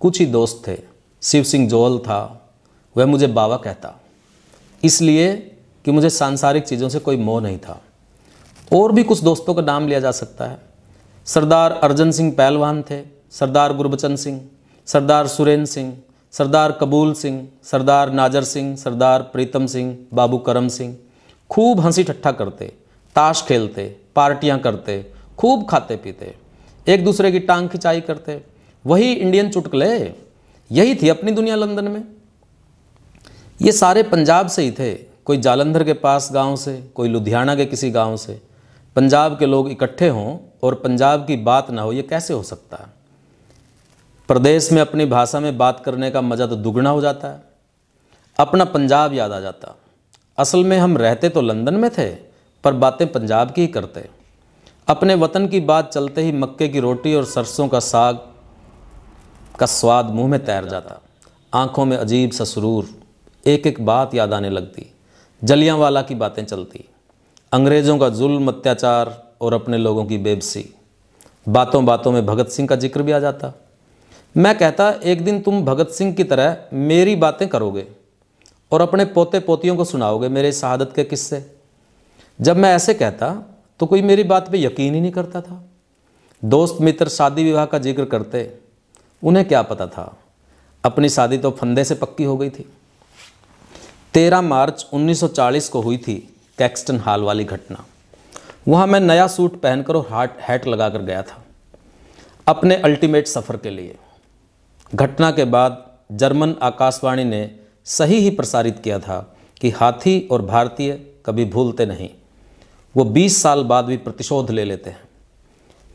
कुछ ही दोस्त थे। शिव सिंह जोल था। वह मुझे बाबा कहता। इसलिए कि मुझे सांसारिक चीज़ों से कोई मोह नहीं था। और भी कुछ दोस्तों का नाम लिया जा सकता है। सरदार अर्जन सिंह पहलवान थे। सरदार गुरबचन सिंह, सरदार सुरेंद्र सिंह, सरदार कबूल सिंह, सरदार नाजर सिंह, सरदार प्रीतम सिंह, बाबू करम सिंह। खूब हँसी ठट्ठा करते। ताश खेलते, पार्टियाँ करते, खूब खाते पीते, एक दूसरे की टांग खिंचाई करते। वही इंडियन चुटकले? यही थी अपनी दुनिया लंदन में? ये सारे पंजाब से ही थे, कोई जालंधर के पास गाँव से, कोई लुधियाना के किसी गाँव से। पंजाब के लोग इकट्ठे हों और पंजाब की बात ना हो, ये कैसे हो सकता? है प्रदेश में अपनी भाषा में बात करने का मज़ा तो दुगना हो जाता। है अपना पंजाब याद आ जाता। असल में हम रहते तो लंदन में थे पर बातें पंजाब की ही करते अपने वतन की बात चलते ही मक्के की रोटी और सरसों का साग का स्वाद मुँह में तैर जाता। आँखों में अजीब सा सुरूर एक एक बात याद आने लगती। जलियांवाला की बातें चलती। अंग्रेज़ों का जुल्म, अत्याचार और अपने लोगों की बेबसी। बातों बातों में भगत सिंह का ज़िक्र भी आ जाता। मैं कहता, एक दिन तुम भगत सिंह की तरह मेरी बातें करोगे और अपने पोते पोतियों को सुनाओगे मेरे शहादत के किस्से। जब मैं ऐसे कहता तो कोई मेरी बात पे यकीन ही नहीं करता था। दोस्त मित्र शादी विवाह का ज़िक्र करते, उन्हें क्या पता था? अपनी शादी तो फंदे से पक्की हो गई थी। तेरह मार्च 1940 को हुई थी कैक्सटन हाल वाली घटना। वहाँ मैं नया सूट पहनकर और हाट हैट लगाकर गया था, अपने अल्टीमेट सफ़र के लिए। घटना के बाद जर्मन आकाशवाणी ने सही ही प्रसारित किया था कि हाथी और भारतीय कभी भूलते नहीं। वो 20 साल बाद भी प्रतिशोध ले लेते हैं।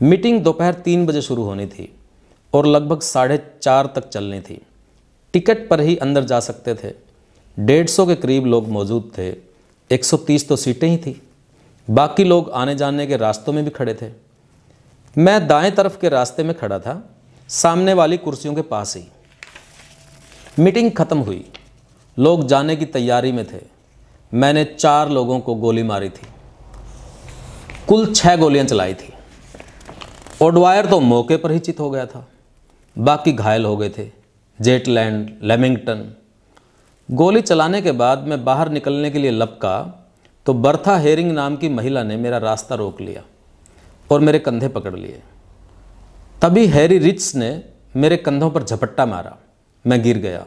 मीटिंग दोपहर तीन बजे शुरू होनी थी और लगभग साढ़े चार तक चलनी थी। टिकट पर ही अंदर जा सकते थे। डेढ़ सौ के करीब लोग मौजूद थे। 130 तो सीटें ही थी। बाकी लोग आने जाने के रास्तों में भी खड़े थे। मैं दाएँ तरफ़ के रास्ते में खड़ा था। सामने वाली कुर्सियों के पास ही। मीटिंग खत्म हुई। लोग जाने की तैयारी में थे। मैंने चार लोगों को गोली मारी थी। कुल छह गोलियाँ चलाई थी। ओडवायर तो मौके पर ही चित हो गया था। बाकी घायल हो गए थे। जेटलैंड लेमिंगटन गोली चलाने के बाद मैं बाहर निकलने के लिए लपका तो बर्था हेरिंग नाम की महिला ने मेरा रास्ता रोक लिया और मेरे कंधे पकड़ लिए। तभी हैरी रिच ने मेरे कंधों पर झपट्टा मारा। मैं गिर गया।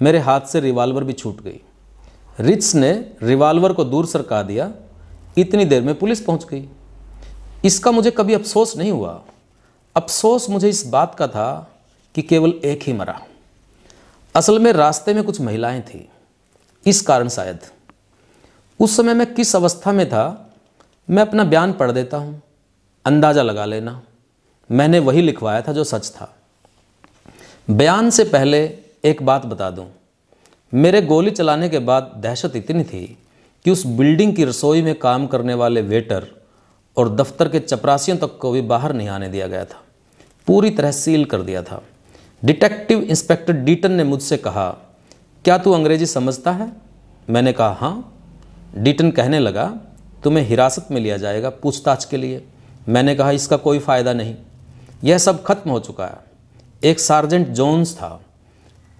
मेरे हाथ से रिवाल्वर भी छूट गई। रिच ने रिवाल्वर को दूर सरका दिया इतनी देर में पुलिस पहुँच गई। इसका मुझे कभी अफसोस नहीं हुआ। अफसोस मुझे इस बात का था कि केवल एक ही मरा। असल में रास्ते में कुछ महिलाएँ थी। इस कारण शायद। उस समय मैं किस अवस्था में था, मैं अपना बयान पढ़ देता हूँ। अंदाज़ा लगा लेना। मैंने वही लिखवाया था जो सच था। बयान से पहले एक बात बता दूँ। मेरे गोली चलाने के बाद दहशत इतनी थी कि उस बिल्डिंग की रसोई में काम करने वाले वेटर और दफ्तर के चपरासियों तक को भी बाहर नहीं आने दिया गया था। पूरी तरह सील कर दिया था। डिटेक्टिव इंस्पेक्टर डीटन ने मुझसे कहा, क्या तू अंग्रेज़ी समझता है? मैंने कहा हाँ। डीटन कहने लगा, तुम्हें हिरासत में लिया जाएगा पूछताछ के लिए। मैंने कहा, इसका कोई फ़ायदा नहीं। यह सब खत्म हो चुका है। एक सार्जेंट जोन्स था।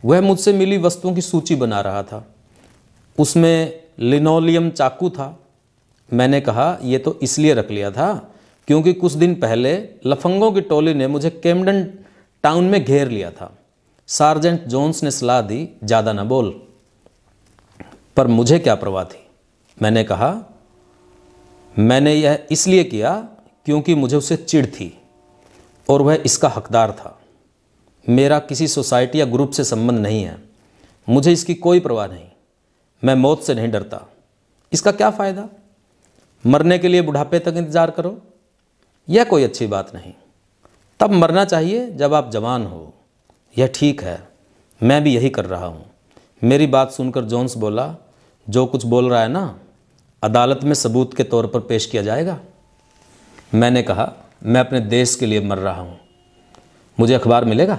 वह मुझसे मिली वस्तुओं की सूची बना रहा था। उसमें लिनोलियम चाकू था। मैंने कहा यह तो इसलिए रख लिया था क्योंकि कुछ दिन पहले लफंगों की टोली ने मुझे केमडन टाउन में घेर लिया था। सार्जेंट जोन्स ने सलाह दी, ज़्यादा ना बोल। पर मुझे क्या परवाह थी? मैंने कहा, मैंने यह इसलिए किया क्योंकि मुझे उसे चिढ़ थी और वह इसका हकदार था। मेरा किसी सोसाइटी या ग्रुप से संबंध नहीं है। मुझे इसकी कोई परवाह नहीं। मैं मौत से नहीं डरता। इसका क्या फ़ायदा? मरने के लिए बुढ़ापे तक इंतज़ार करो। यह कोई अच्छी बात नहीं। तब मरना चाहिए जब आप जवान हो। यह ठीक है। मैं भी यही कर रहा हूँ। मेरी बात सुनकर जोन्स बोला, जो कुछ बोल रहा है ना, अदालत में सबूत के तौर पर पेश किया जाएगा? मैंने कहा, मैं अपने देश के लिए मर रहा हूँ। मुझे अखबार मिलेगा?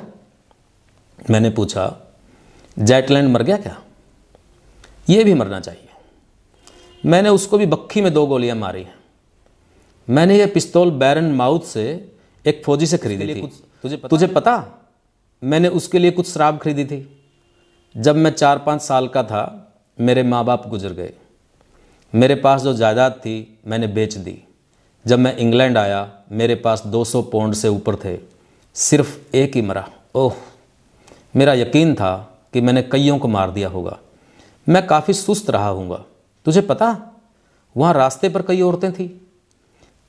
मैंने पूछा, जेटलैंड मर गया क्या? ये भी मरना चाहिए। मैंने उसको भी बक्खी में दो गोलियाँ मारी हैं। मैंने ये पिस्तौल बैरन माउथ से एक फौजी से खरीदी थी। तुझे पता? तुझे पता? मैंने उसके लिए कुछ शराब खरीदी थी। जब मैं चार पाँच साल का था मेरे माँ बाप गुजर गए। मेरे पास जो जायदाद थी मैंने बेच दी। जब मैं इंग्लैंड आया मेरे पास 200 पौंड से ऊपर थे। सिर्फ़ एक ही मरा। ओह! मेरा यकीन था कि मैंने कईयों को मार दिया होगा। मैं काफ़ी सुस्त रहा हूँगा। तुझे पता, वहाँ रास्ते पर कई औरतें थीं।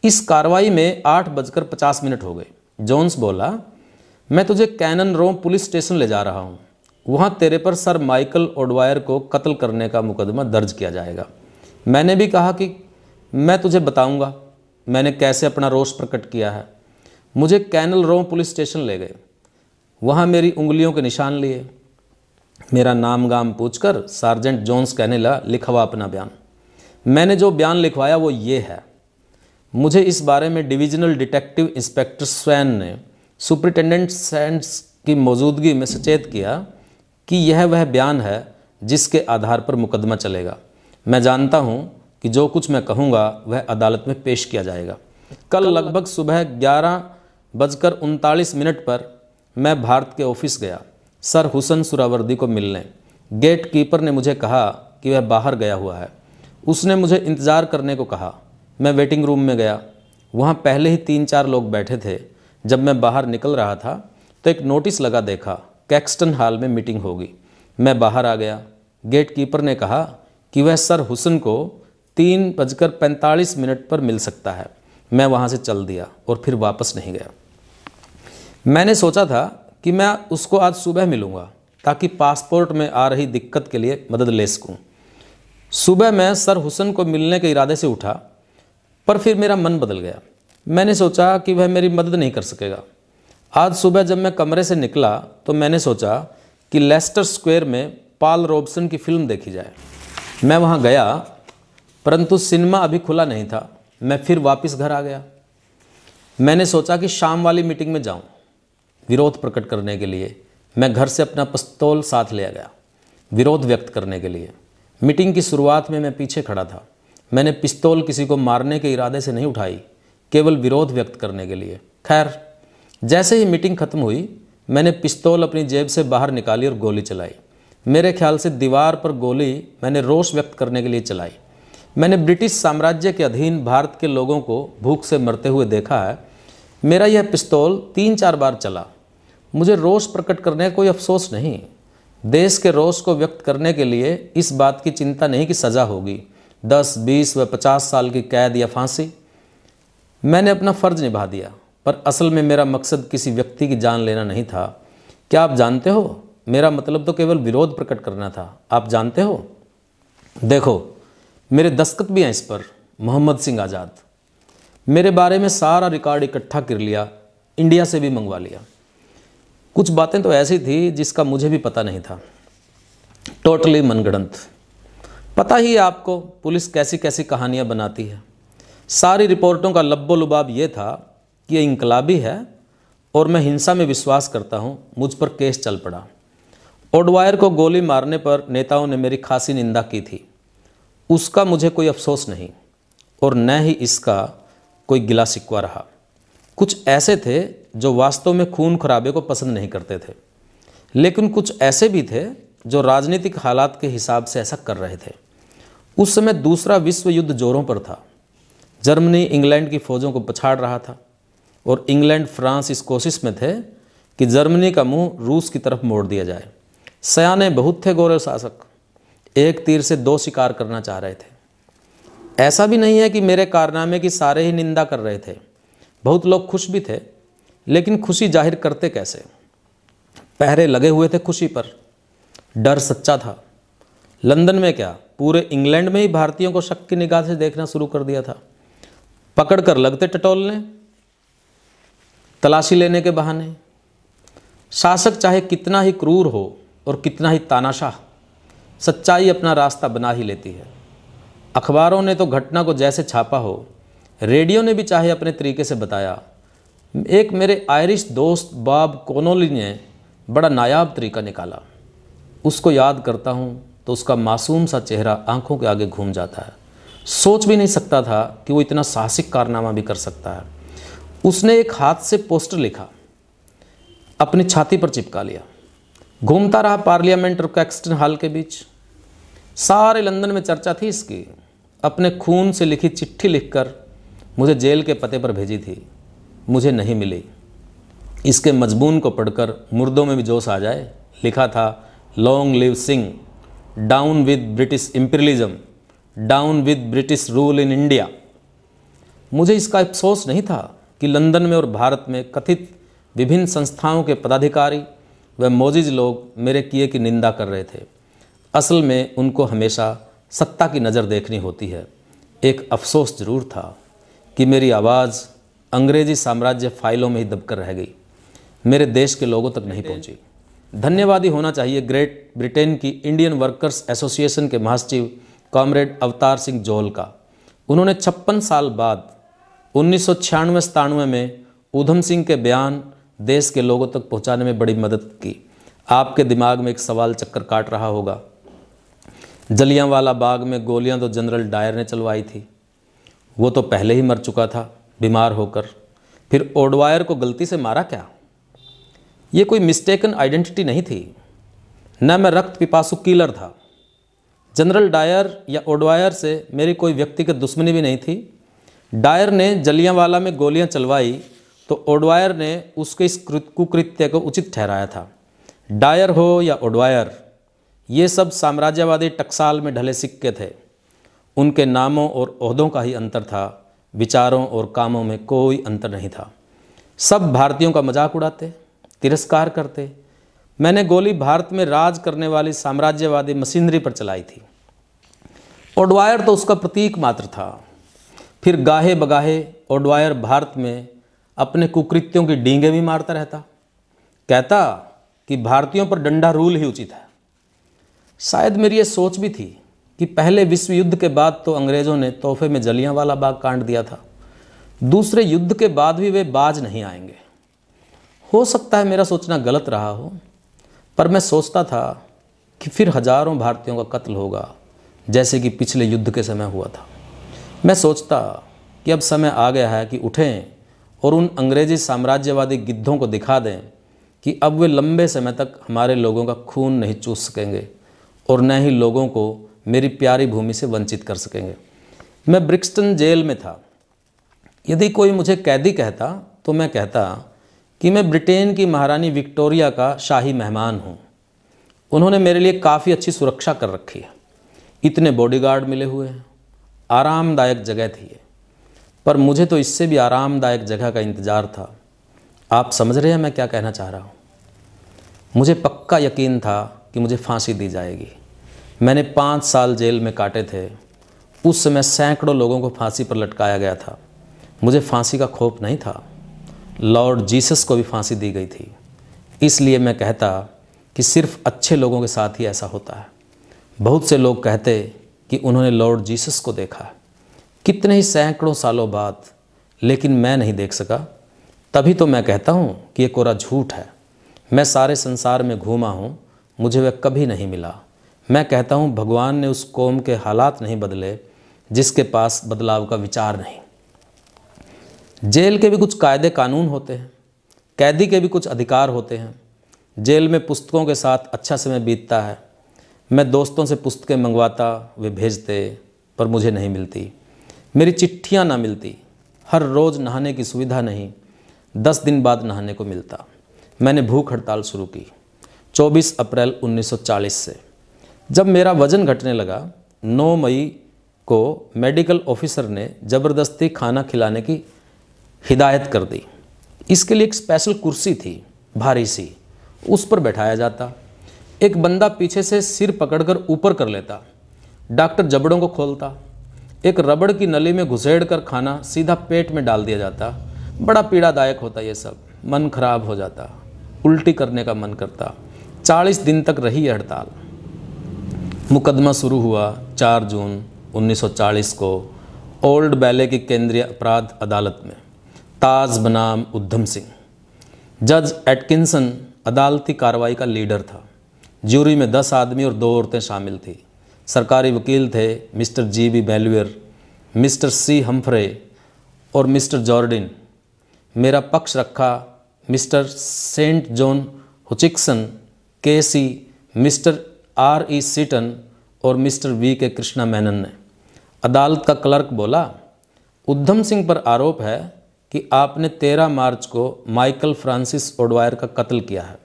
इस कार्रवाई में आठ बजकर पचास मिनट हो गए। जोन्स बोला, मैं तुझे कैनन रोम पुलिस स्टेशन ले जा रहा हूँ। वहाँ तेरे पर सर माइकल ओडवायर को कत्ल करने का मुकदमा दर्ज किया जाएगा। मैंने भी कहा कि मैं तुझे बताऊँगा। मैंने कैसे अपना रोष प्रकट किया है। मुझे कैनल रोम पुलिस स्टेशन ले गए। वहाँ मेरी उंगलियों के निशान लिए। मेरा नाम गाम पूछकर सार्जेंट जोन्स कहने लगा लिखा हुआ अपना बयान। मैंने जो बयान लिखवाया वो ये है। मुझे इस बारे में डिविजनल डिटेक्टिव इंस्पेक्टर स्वैन ने सुप्रिटेंडेंट सैंड्स की मौजूदगी में सचेत किया कि यह वह बयान है जिसके आधार पर मुकदमा चलेगा। मैं जानता हूँ कि जो कुछ मैं कहूँगा वह अदालत में पेश किया जाएगा। कल लगभग सुबह ग्यारह बजकर उनतालीस मिनट पर मैं भारत के ऑफ़िस गया। सर हुसन सुरावर्दी को मिलने। गेट कीपर ने मुझे कहा कि वह बाहर गया हुआ है। उसने मुझे इंतज़ार करने को कहा। मैं वेटिंग रूम में गया। वहाँ पहले ही तीन चार लोग बैठे थे। जब मैं बाहर निकल रहा था तो एक नोटिस लगा देखा। कैक्सटन हॉल में मीटिंग होगी। मैं बाहर आ गया। गेट कीपर ने कहा कि वह सर हुसन को तीन बजकर पैंतालीस मिनट पर मिल सकता है। मैं वहाँ से चल दिया और फिर वापस नहीं गया। मैंने सोचा था कि मैं उसको आज सुबह मिलूँगा ताकि पासपोर्ट में आ रही दिक्कत के लिए मदद ले सकूँ। सुबह मैं सर हुसन को मिलने के इरादे से उठा, पर फिर मेरा मन बदल गया। मैंने सोचा कि वह मेरी मदद नहीं कर सकेगा। आज सुबह जब मैं कमरे से निकला तो मैंने सोचा कि लेस्टर स्क्वायर में पाल रॉबसन की फ़िल्म देखी जाए। मैं वहाँ गया, परंतु सिनेमा अभी खुला नहीं था। मैं फिर वापस घर आ गया। मैंने सोचा कि शाम वाली मीटिंग में जाऊँ। विरोध प्रकट करने के लिए मैं घर से अपना पिस्तौल साथ ले गया। विरोध व्यक्त करने के लिए। मीटिंग की शुरुआत में मैं पीछे खड़ा था। मैंने पिस्तौल किसी को मारने के इरादे से नहीं उठाई, केवल विरोध व्यक्त करने के लिए। खैर, जैसे ही मीटिंग खत्म हुई, मैंने पिस्तौल अपनी जेब से बाहर निकाली और गोली चलाई। मेरे ख्याल से दीवार पर गोली मैंने रोष व्यक्त करने के लिए चलाई। मैंने ब्रिटिश साम्राज्य के अधीन भारत के लोगों को भूख से मरते हुए देखा है। मेरा यह पिस्तौल तीन चार बार चला। मुझे रोष प्रकट करने का कोई अफसोस नहीं। देश के रोष को व्यक्त करने के लिए इस बात की चिंता नहीं कि सज़ा होगी। दस, बीस व पचास साल की कैद या फांसी। मैंने अपना फ़र्ज़ निभा दिया, पर असल में मेरा मकसद किसी व्यक्ति की जान लेना नहीं था। क्या आप जानते हो? मेरा मतलब तो केवल विरोध प्रकट करना था। आप जानते हो? देखो, मेरे दस्तखत भी हैं इस पर। मोहम्मद सिंह आज़ाद। मेरे बारे में सारा रिकॉर्ड इकट्ठा कर लिया, इंडिया से भी मंगवा लिया। कुछ बातें तो ऐसी थी जिसका मुझे भी पता नहीं था। टोटली मनगढ़ंत। पता ही आपको, पुलिस कैसी कैसी कहानियाँ बनाती है। सारी रिपोर्टों का लब्बो लुबाब ये था कि ये इनकलाबी है और मैं हिंसा में विश्वास करता हूँ, मुझ पर केस चल पड़ा। ओडवायर को गोली मारने पर नेताओं ने मेरी खासी निंदा की थी। उसका मुझे कोई अफसोस नहीं और न ही इसका कोई गिला शिकवा रहा। कुछ ऐसे थे जो वास्तव में खून खराबे को पसंद नहीं करते थे। लेकिन कुछ ऐसे भी थे जो राजनीतिक हालात के हिसाब से ऐसा कर रहे थे। उस समय दूसरा विश्व युद्ध जोरों पर था। जर्मनी इंग्लैंड की फौजों को पछाड़ रहा था और इंग्लैंड, फ्रांस इस कोशिश में थे कि जर्मनी का मुँह रूस की तरफ़ मोड़ दिया जाए। सयाने बहुत थे गौरव शासक। एक तीर से दो शिकार करना चाह रहे थे। ऐसा भी नहीं है कि मेरे कारनामे की सारे ही निंदा कर रहे थे। बहुत लोग खुश भी थे लेकिन खुशी ज़ाहिर करते कैसे? पहरे लगे हुए थे खुशी पर। डर सच्चा था। लंदन में क्या? पूरे इंग्लैंड में ही भारतीयों को शक की निगाह से देखना शुरू कर दिया था। पकड़ कर लगते टटोलने तलाशी लेने के बहाने। शासक चाहे कितना ही क्रूर हो और कितना ही तानाशाह, सच्चाई अपना रास्ता बना ही लेती है। अखबारों ने तो घटना को जैसे छापा हो, रेडियो ने भी चाहे अपने तरीके से बताया एक मेरे आयरिश दोस्त बाब कोनोली ने बड़ा नायाब तरीका निकाला। उसको याद करता हूँ तो उसका मासूम सा चेहरा आँखों के आगे घूम जाता है। सोच भी नहीं सकता था कि वो इतना साहसिक कारनामा भी कर सकता है। उसने एक हाथ से पोस्टर लिखा, अपनी छाती पर चिपका लिया। घूमता रहा पार्लियामेंट और कैक्सटन हॉल के बीच। सारे लंदन में चर्चा थी इसकी। अपने खून से लिखी चिट्ठी लिखकर मुझे जेल के पते पर भेजी थी। मुझे नहीं मिली। इसके मजमून को पढ़कर मुर्दों में भी जोश आ जाए, लिखा था long live Singh down with British imperialism down with British rule in India मुझे इसका अफसोस नहीं था कि लंदन में और भारत में कथित विभिन्न संस्थाओं के पदाधिकारी व मोजिज लोग मेरे किए की निंदा कर रहे थे। असल में उनको हमेशा सत्ता की नज़र देखनी होती है। एक अफसोस ज़रूर था कि मेरी आवाज़ अंग्रेज़ी साम्राज्य फाइलों में ही दबकर रह गई। मेरे देश के लोगों तक नहीं पहुँची। धन्यवादी होना चाहिए ग्रेट ब्रिटेन की इंडियन वर्कर्स एसोसिएशन के महासचिव कॉमरेड अवतार सिंह जोहल का। उन्होंने छप्पन साल बाद उन्नीस सौ छियानवे में ऊधम सिंह के बयान देश के लोगों तक पहुँचाने में बड़ी मदद की। आपके दिमाग में एक सवाल चक्कर काट रहा होगा। जलियांवाला बाग में गोलियाँ तो जनरल डायर ने चलवाई थी। वो तो पहले ही मर चुका था। बीमार होकर। फिर ओडवायर को गलती से मारा क्या? ये कोई मिस्टेकन आइडेंटिटी नहीं थी। न मैं रक्त पिपासु कीलर था। जनरल डायर या ओडवायर से मेरी कोई व्यक्तिगत दुश्मनी भी नहीं थी। डायर ने जलियांवाला में गोलियाँ चलवाई तो ओडवायर ने उसके इस कुकृत्य को उचित ठहराया था। डायर हो या ओडवायर ये सब साम्राज्यवादी टकसाल में ढले सिक्के थे। उनके नामों और अहदों का ही अंतर था। विचारों और कामों में कोई अंतर नहीं था। सब भारतीयों का मज़ाक उड़ाते, तिरस्कार करते। मैंने गोली भारत में राज करने वाली साम्राज्यवादी मशीनरी पर चलाई थी। ओडवायर तो उसका प्रतीक मात्र था। फिर गाहे बगाहे ओडवायर भारत में अपने कुकृत्यों की डींगे भी मारता रहता। कहता कि भारतीयों पर डंडा रूल ही उचित है। शायद मेरी ये सोच भी थी कि पहले विश्व युद्ध के बाद तो अंग्रेज़ों ने तोहफे में जलियाँ वाला बाग कांड दिया था। दूसरे युद्ध के बाद भी वे बाज नहीं आएँगे। हो सकता है मेरा सोचना गलत रहा हो, पर मैं सोचता था कि फिर हज़ारों भारतीयों का कत्ल होगा, जैसे कि पिछले युद्ध के समय हुआ था। मैं सोचता कि अब समय आ गया है कि उठें और उन अंग्रेज़ी साम्राज्यवादी गिद्धों को दिखा दें कि अब वे लंबे समय तक हमारे लोगों का खून नहीं चूस सकेंगे और न ही लोगों को मेरी प्यारी भूमि से वंचित कर सकेंगे। मैं ब्रिक्सटन जेल में था। यदि कोई मुझे कैदी कहता तो मैं कहता कि मैं ब्रिटेन की महारानी विक्टोरिया का शाही मेहमान हूँ। उन्होंने मेरे लिए काफ़ी अच्छी सुरक्षा कर रखी है। इतने बॉडीगार्ड मिले हुए हैं। आरामदायक जगह थी पर मुझे तो इससे भी आरामदायक जगह का इंतज़ार था। आप समझ रहे हैं मैं क्या कहना चाह रहा हूँ? मुझे पक्का यकीन था कि मुझे फांसी दी जाएगी। मैंने पाँच साल जेल में काटे थे। उस समय सैकड़ों लोगों को फांसी पर लटकाया गया था। मुझे फांसी का खौफ नहीं था। लॉर्ड जीसस को भी फांसी दी गई थी। इसलिए मैं कहता कि सिर्फ़ अच्छे लोगों के साथ ही ऐसा होता है। बहुत से लोग कहते कि उन्होंने लॉर्ड जीसस को देखा। कितने ही सैकड़ों सालों बाद, लेकिन मैं नहीं देख सका। तभी तो मैं कहता हूँ कि ये कोरा झूठ है। मैं सारे संसार में घूमा हूँ। मुझे वह कभी नहीं मिला। मैं कहता हूँ, भगवान ने उस कौम के हालात नहीं बदले, जिसके पास बदलाव का विचार नहीं। जेल के भी कुछ कायदे कानून होते हैं, कैदी के भी कुछ अधिकार होते हैं। जेल में पुस्तकों के साथ अच्छा समय बीतता है। मैं दोस्तों से पुस्तकें मंगवाता, वे भेजते, पर मुझे नहीं मिलती। मेरी चिट्ठियाँ ना मिलती। हर रोज़ नहाने की सुविधा नहीं। दस दिन बाद नहाने को मिलता। मैंने भूख हड़ताल शुरू की 24 अप्रैल 1940 से। जब मेरा वज़न घटने लगा 9 मई को मेडिकल ऑफिसर ने ज़बरदस्ती खाना खिलाने की हिदायत कर दी। इसके लिए एक स्पेशल कुर्सी थी, भारी सी। उस पर बैठाया जाता। एक बंदा पीछे से सिर पकड़कर ऊपर कर लेता। डॉक्टर जबड़ों को खोलता। एक रबड़ की नली में घुसेड़ कर खाना सीधा पेट में डाल दिया जाता। बड़ा पीड़ादायक होता ये सब। मन खराब हो जाता। उल्टी करने का मन करता। चालीस दिन तक रही हड़ताल। मुकदमा शुरू हुआ 4 जून 1940 को ओल्ड बैले की केंद्रीय अपराध अदालत में। ताज बनाम उद्धम सिंह। जज एटकिंसन अदालती कार्रवाई का लीडर था। ज्यूरी में दस आदमी और दो औरतें शामिल थीं। सरकारी वकील थे mister G B Belvier, mister C Humphrey और मिस्टर जॉर्डिन। मेरा पक्ष रखा मिस्टर सेंट जॉन हुचिक्सन, के सी मिस्टर आर ई सीटन और मिस्टर वी के कृष्णा मेनन ने। अदालत का क्लर्क बोला, उद्धम सिंह पर आरोप है कि आपने 13 मार्च को माइकल फ्रांसिस ओडवायर का कत्ल किया है।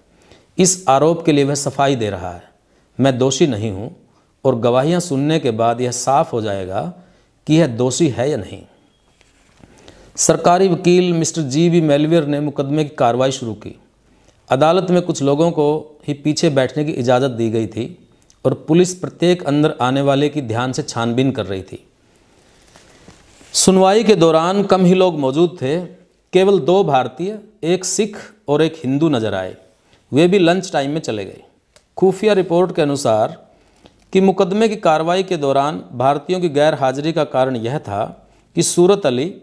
इस आरोप के लिए वह सफ़ाई दे रहा है। मैं दोषी नहीं हूँ और गवाहियाँ सुनने के बाद यह साफ़ हो जाएगा कि यह दोषी है या नहीं। सरकारी वकील मिस्टर जी वी मेलवियर ने मुकदमे की कार्रवाई शुरू की। अदालत में कुछ लोगों को ही पीछे बैठने की इजाज़त दी गई थी। और पुलिस प्रत्येक अंदर आने वाले की ध्यान से छानबीन कर रही थी। सुनवाई के दौरान कम ही लोग मौजूद थे। केवल दो भारतीय, एक सिख और एक हिंदू नज़र आए। वे भी लंच टाइम में चले गए। खुफिया रिपोर्ट के अनुसार कि मुकदमे की कार्रवाई के दौरान भारतीयों की गैर हाजिरी का कारण यह था कि सूरत अली,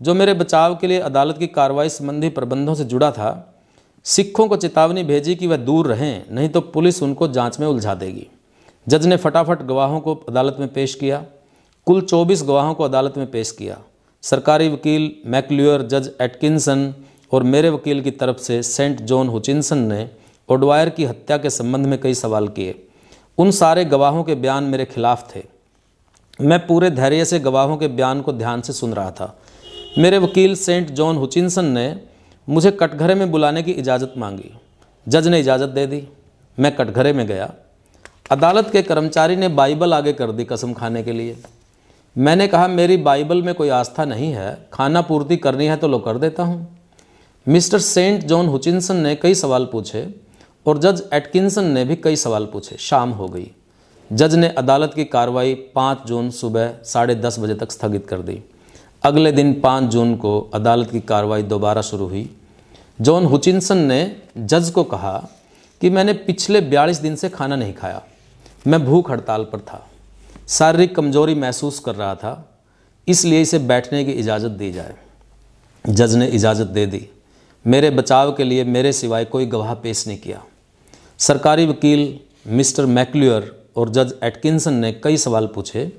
जो मेरे बचाव के लिए अदालत की कार्रवाई संबंधी प्रबंधों से जुड़ा था, सिखों को चेतावनी भेजी कि वह दूर रहें, नहीं तो पुलिस उनको जाँच में उलझा देगी। जज ने फटाफट गवाहों को अदालत में पेश किया। कुल 24 गवाहों को अदालत में पेश किया। सरकारी वकील मैकल्यूअर जज एटकिंसन और मेरे वकील की तरफ़ से सेंट जॉन हुचिनसन ने ओडवायर की हत्या के संबंध में कई सवाल किए। उन सारे गवाहों के बयान मेरे खिलाफ थे। मैं पूरे धैर्य से गवाहों के बयान को ध्यान से सुन रहा था। मेरे वकील सेंट जॉन हुचिनसन ने मुझे कटघरे में बुलाने की इजाज़त मांगी। जज ने इजाज़त दे दी। मैं कटघरे में गया। अदालत के कर्मचारी ने बाइबल आगे कर दी कसम खाने के लिए। मैंने कहा, मेरी बाइबल में कोई आस्था नहीं है, खाना पूर्ति करनी है तो लो कर देता हूँ। मिस्टर सेंट जॉन हुचिनसन ने कई सवाल पूछे और जज एटकिंसन ने भी कई सवाल पूछे। शाम हो गई। जज ने अदालत की कार्रवाई 5 जून सुबह साढ़े दस बजे तक स्थगित कर दी। अगले दिन 5 जून को अदालत की कार्रवाई दोबारा शुरू हुई। जॉन हुचिनसन ने जज को कहा कि मैंने पिछले 42 दिन से खाना नहीं खाया। मैं भूख हड़ताल पर था। शारीरिक कमज़ोरी महसूस कर रहा था, इसलिए इसे बैठने की इजाज़त दी जाए। जज ने इजाज़त दे दी। मेरे बचाव के लिए मेरे सिवाय कोई गवाह पेश नहीं किया। सरकारी वकील मिस्टर मैकल्यूअर और जज एटकिंसन ने कई सवाल पूछे।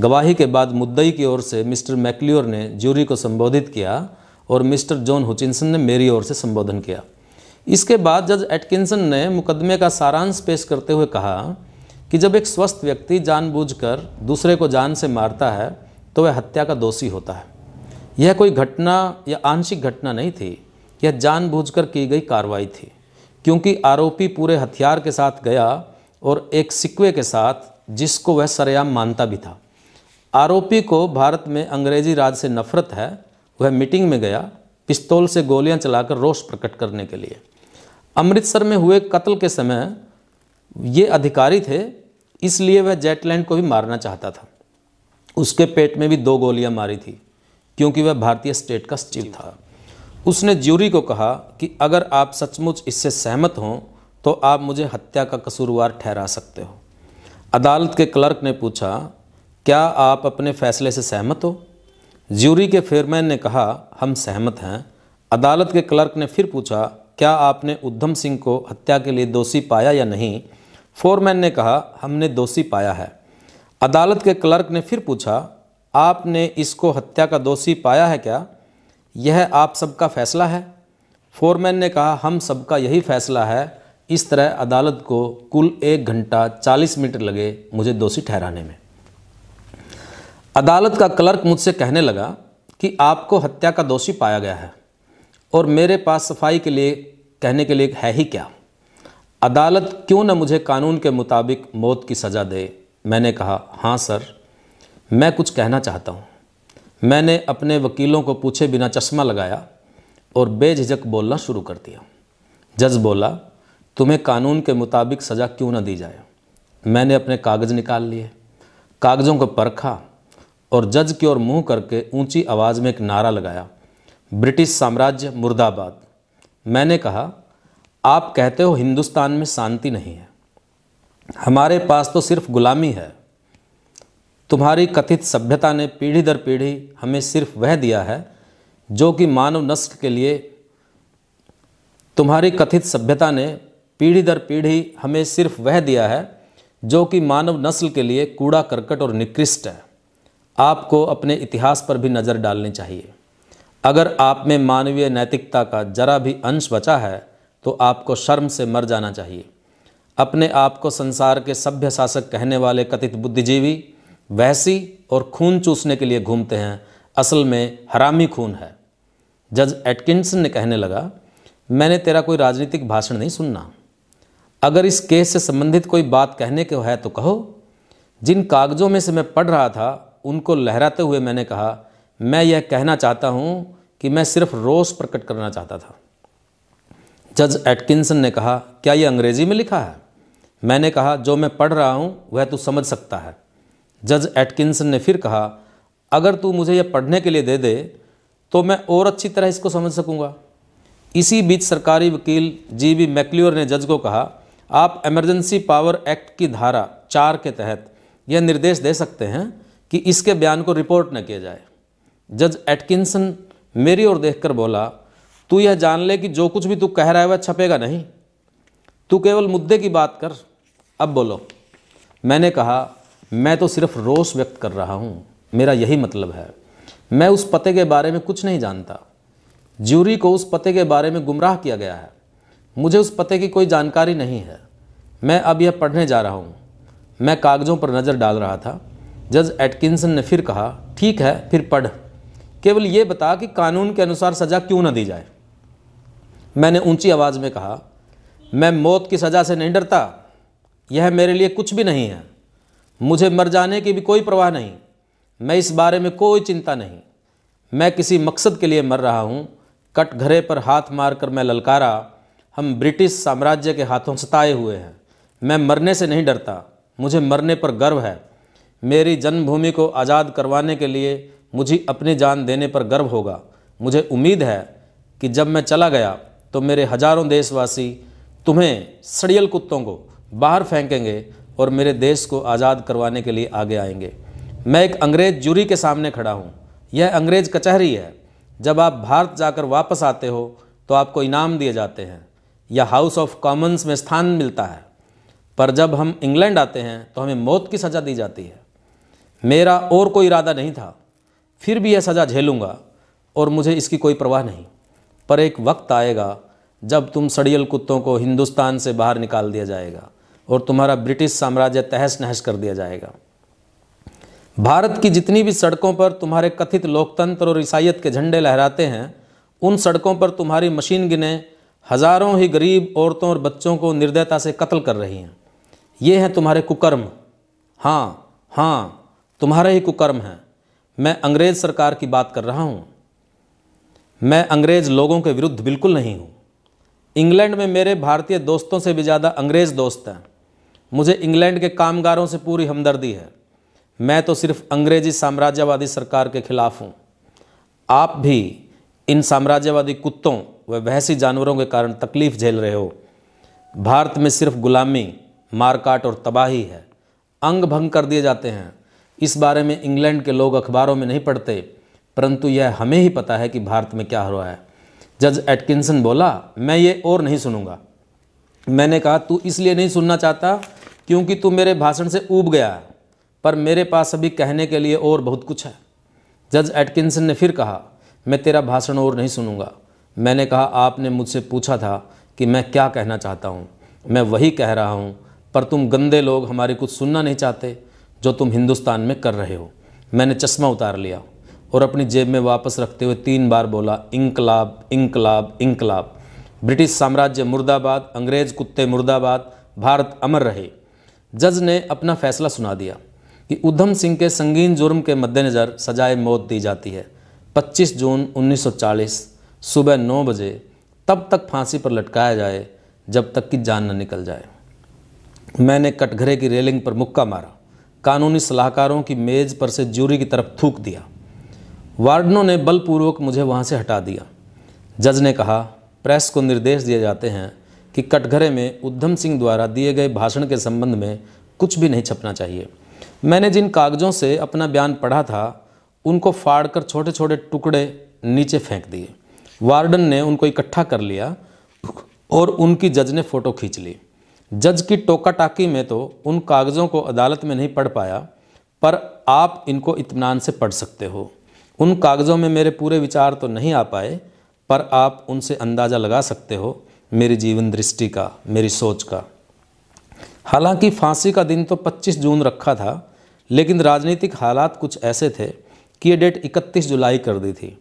गवाही के बाद मुद्दई की ओर से मिस्टर मैकलियोर ने ज्यूरी को संबोधित किया और मिस्टर जॉन हुचिनसन ने मेरी ओर से संबोधन किया। इसके बाद जज एटकिंसन ने मुकदमे का सारांश पेश करते हुए कहा कि जब एक स्वस्थ व्यक्ति जानबूझकर दूसरे को जान से मारता है तो वह हत्या का दोषी होता है। यह कोई घटना या आंशिक घटना नहीं थी, यह जानबूझकर की गई कार्रवाई थी, क्योंकि आरोपी पूरे हथियार के साथ गया और एक सिक्वे के साथ, जिसको वह सरेआम मानता भी था। आरोपी को भारत में अंग्रेज़ी राज से नफरत है, वह मीटिंग में गया, पिस्तौल से गोलियाँ चलाकर रोष प्रकट करने के लिए। अमृतसर में हुए कत्ल के समय ये अधिकारी थे, इसलिए वह जेटलैंड को भी मारना चाहता था। उसके पेट में भी दो गोलियाँ मारी थी, क्योंकि वह भारतीय स्टेट का सचिव था। उसने ज्यूरी को कहा कि अगर आप सचमुच इससे सहमत हों तो आप मुझे हत्या का कसूरवार ठहरा सकते हो। अदालत के क्लर्क ने पूछा, क्या आप अपने फैसले से सहमत हो? ज्यूरी के फेयरमैन ने कहा, हम सहमत हैं। अदालत के क्लर्क ने फिर पूछा, क्या आपने उद्धम सिंह को हत्या के लिए दोषी पाया या नहीं? फोरमैन ने कहा, हमने दोषी पाया है। अदालत के क्लर्क ने फिर पूछा, आपने इसको हत्या का दोषी पाया है क्या? यह आप सबका फैसला है? फोरमैन ने कहा, हम सबका यही फैसला है। इस तरह अदालत को कुल एक घंटा चालीस मिनट लगे मुझे दोषी ठहराने में. अदालत का क्लर्क मुझसे कहने लगा कि आपको हत्या का दोषी पाया गया है और मेरे पास सफ़ाई के लिए कहने के लिए है ही क्या? अदालत क्यों न मुझे कानून के मुताबिक मौत की सज़ा दे? मैंने कहा हाँ सर, मैं कुछ कहना चाहता हूँ। मैंने अपने वकीलों को पूछे बिना चश्मा लगाया और बेझिझक बोलना शुरू कर दिया। जज बोला, तुम्हें कानून के मुताबिक सज़ा क्यों न दी जाए? मैंने अपने कागज़ निकाल लिए, कागज़ों को परखा और जज की ओर मुँह करके ऊँची आवाज़ में एक नारा लगाया, ब्रिटिश साम्राज्य मुर्दाबाद। मैंने कहा आप कहते हो हिंदुस्तान में शांति नहीं है। हमारे पास तो सिर्फ़ गुलामी है। तुम्हारी कथित सभ्यता ने पीढ़ी दर पीढ़ी हमें सिर्फ़ वह दिया है, जो कि मानव नस्ल के लिए तुम्हारी कथित सभ्यता ने पीढ़ी दर पीढ़ी हमें सिर्फ़ वह दिया है, जो कि मानव नस्ल के लिए कूड़ा, करकट और निकृष्ट है। आपको अपने इतिहास पर भी नज़र डालनी चाहिए। अगर आप में मानवीय नैतिकता का जरा भी अंश बचा है तो आपको शर्म से मर जाना चाहिए। अपने आप को संसार के सभ्य शासक कहने वाले कथित बुद्धिजीवी, वैसी और खून चूसने के लिए घूमते हैं, असल में हरामी खून है। जज एटकिंसन ने कहने लगा, मैंने तेरा कोई राजनीतिक भाषण नहीं सुनना। अगर इस केस से संबंधित कोई बात कहने को है तो कहो। जिन कागज़ों में से मैं पढ़ रहा था, उनको लहराते हुए मैंने कहा, मैं यह कहना चाहता हूँ कि मैं सिर्फ़ रोष प्रकट करना चाहता था। जज एटकिंसन ने कहा, क्या यह अंग्रेज़ी में लिखा है? मैंने कहा, जो मैं पढ़ रहा हूँ, वह तू समझ सकता है। जज एटकिंसन ने फिर कहा, अगर तू मुझे यह पढ़ने के लिए दे दे तो मैं और अच्छी तरह इसको समझ सकूँगा। इसी बीच सरकारी वकील जी बी मैक्लियोर ने जज को कहा, आप इमरजेंसी पावर एक्ट की धारा चार के तहत यह निर्देश दे सकते हैं कि इसके बयान को रिपोर्ट न किया जाए। जज एटकिंसन मेरी ओर देखकर बोला तू यह जान ले कि जो कुछ भी तू कह रहा है वह छपेगा नहीं। तू केवल मुद्दे की बात कर। अब बोलो, मैंने कहा, मैं तो सिर्फ़ रोष व्यक्त कर रहा हूँ। मेरा यही मतलब है। मैं उस पते के बारे में कुछ नहीं जानता। ज्यूरी को उस पते के बारे में गुमराह किया गया है। मुझे उस पते की कोई जानकारी नहीं है। मैं अब यह पढ़ने जा रहा हूँ। मैं कागज़ों पर नज़र डाल रहा था। जज एटकिंसन ने फिर कहा, ठीक है, फिर पढ़। केवल ये बता कि कानून के अनुसार सज़ा क्यों न दी जाए? मैंने ऊँची आवाज़ में कहा, मैं मौत की सज़ा से नहीं डरता। यह मेरे लिए कुछ भी नहीं है। मुझे मर जाने की भी कोई परवाह नहीं। मैं इस बारे में कोई चिंता नहीं। मैं किसी मकसद के लिए मर रहा हूँ। कटघरे पर हाथ मारकर मैं ललकारा। हम ब्रिटिश साम्राज्य के हाथों सताए हुए हैं। मैं मरने से नहीं डरता। मुझे मरने पर गर्व है। मेरी जन्मभूमि को आज़ाद करवाने के लिए मुझे अपनी जान देने पर गर्व होगा। मुझे उम्मीद है कि जब मैं चला गया तो मेरे हज़ारों देशवासी तुम्हें सड़ियल कुत्तों को बाहर फेंकेंगे और मेरे देश को आज़ाद करवाने के लिए आगे आएँगे। मैं एक अंग्रेज़ जूरी के सामने खड़ा हूँ। यह अंग्रेज़ कचहरी है। जब आप भारत जाकर वापस आते हो तो आपको इनाम दिए जाते हैं। या हाउस ऑफ़ कॉमन्स में स्थान मिलता है। पर जब हम इंग्लैंड आते हैं तो हमें मौत की सज़ा दी जाती है। मेरा और कोई इरादा नहीं था। फिर भी यह सज़ा झेलूँगा और मुझे इसकी कोई परवाह नहीं। पर एक वक्त आएगा जब तुम सड़ियल कुत्तों को हिंदुस्तान से बाहर निकाल दिया जाएगा और तुम्हारा ब्रिटिश साम्राज्य तहस नहस कर दिया जाएगा। भारत की जितनी भी सड़कों पर तुम्हारे कथित लोकतंत्र और ईसाइत के झंडे लहराते हैं, उन सड़कों पर तुम्हारी मशीन गिने हज़ारों ही गरीब औरतों और बच्चों को निर्दयता से कत्ल कर रही हैं। ये हैं तुम्हारे कुकर्म। हाँ हाँ तुम्हारे ही कुकर्म हैं। मैं अंग्रेज़ सरकार की बात कर रहा हूँ। मैं अंग्रेज़ लोगों के विरुद्ध बिल्कुल नहीं हूँ। इंग्लैंड में मेरे भारतीय दोस्तों से भी ज़्यादा अंग्रेज़ दोस्त हैं। मुझे इंग्लैंड के कामगारों से पूरी हमदर्दी है। मैं तो सिर्फ़ अंग्रेज़ी साम्राज्यवादी सरकार के खिलाफ हूँ। आप भी इन साम्राज्यवादी कुत्तों व वहसी जानवरों के कारण तकलीफ़ झेल रहे हो। भारत में सिर्फ़ गुलामी, मारकाट और तबाही है। अंग भंग कर दिए जाते हैं। इस बारे में इंग्लैंड के लोग अखबारों में नहीं पढ़ते। परंतु यह हमें ही पता है कि भारत में क्या हो रहा है। जज एटकिंसन बोला, मैं ये और नहीं सुनूँगा। मैंने कहा, तू इसलिए नहीं सुनना चाहता क्योंकि तू मेरे भाषण से ऊब गया पर मेरे पास अभी कहने के लिए और बहुत कुछ है। जज एटकिंसन ने फिर कहा, मैं तेरा भाषण और नहीं सुनूँगा। मैंने कहा, आपने मुझसे पूछा था कि मैं क्या कहना चाहता हूँ। मैं वही कह रहा हूँ, पर तुम गंदे लोग हमारी कुछ सुनना नहीं चाहते जो तुम हिंदुस्तान में कर रहे हो। मैंने चश्मा उतार लिया। और अपनी जेब में वापस रखते हुए तीन बार बोला, इंकलाब इंकलाब इंकलाब। ब्रिटिश साम्राज्य मुर्दाबाद, अंग्रेज़ कुत्ते मुर्दाबाद, भारत अमर रहे। जज ने अपना फैसला सुना दिया कि उधम सिंह के संगीन जुर्म के मद्देनज़र सजाए मौत दी जाती है। 25 जून 1940 सुबह 9 बजे, तब तक फांसी पर लटकाया जाए, जब तक कि जान न निकल जाए। मैंने कटघरे की रेलिंग पर मुक्का मारा। कानूनी सलाहकारों की मेज़ पर से जूरी की तरफ़ थूक दिया। वार्डनों ने बलपूर्वक मुझे वहाँ से हटा दिया। जज ने कहा, प्रेस को निर्देश दिए जाते हैं कि कटघरे में उद्धम सिंह द्वारा दिए गए भाषण के संबंध में कुछ भी नहीं छपना चाहिए। मैंने जिन कागज़ों से अपना बयान पढ़ा था, उनको फाड़ कर छोटे छोटे टुकड़े नीचे फेंक दिए। वार्डन ने उनको इकट्ठा कर लिया और उनकी जज ने फ़ोटो खींच ली। जज की टोका टाकी में तो उन कागज़ों को अदालत में नहीं पढ़ पाया, पर आप इनको इतमान से पढ़ सकते हो। उन कागज़ों में मेरे पूरे विचार तो नहीं आ पाए, पर आप उनसे अंदाज़ा लगा सकते हो, मेरी जीवन दृष्टि का, मेरी सोच का। हालाँकि फांसी का दिन तो 25 जून रखा था, लेकिन राजनीतिक हालात कुछ ऐसे थे कि ये डेट 31 जुलाई कर दी थी।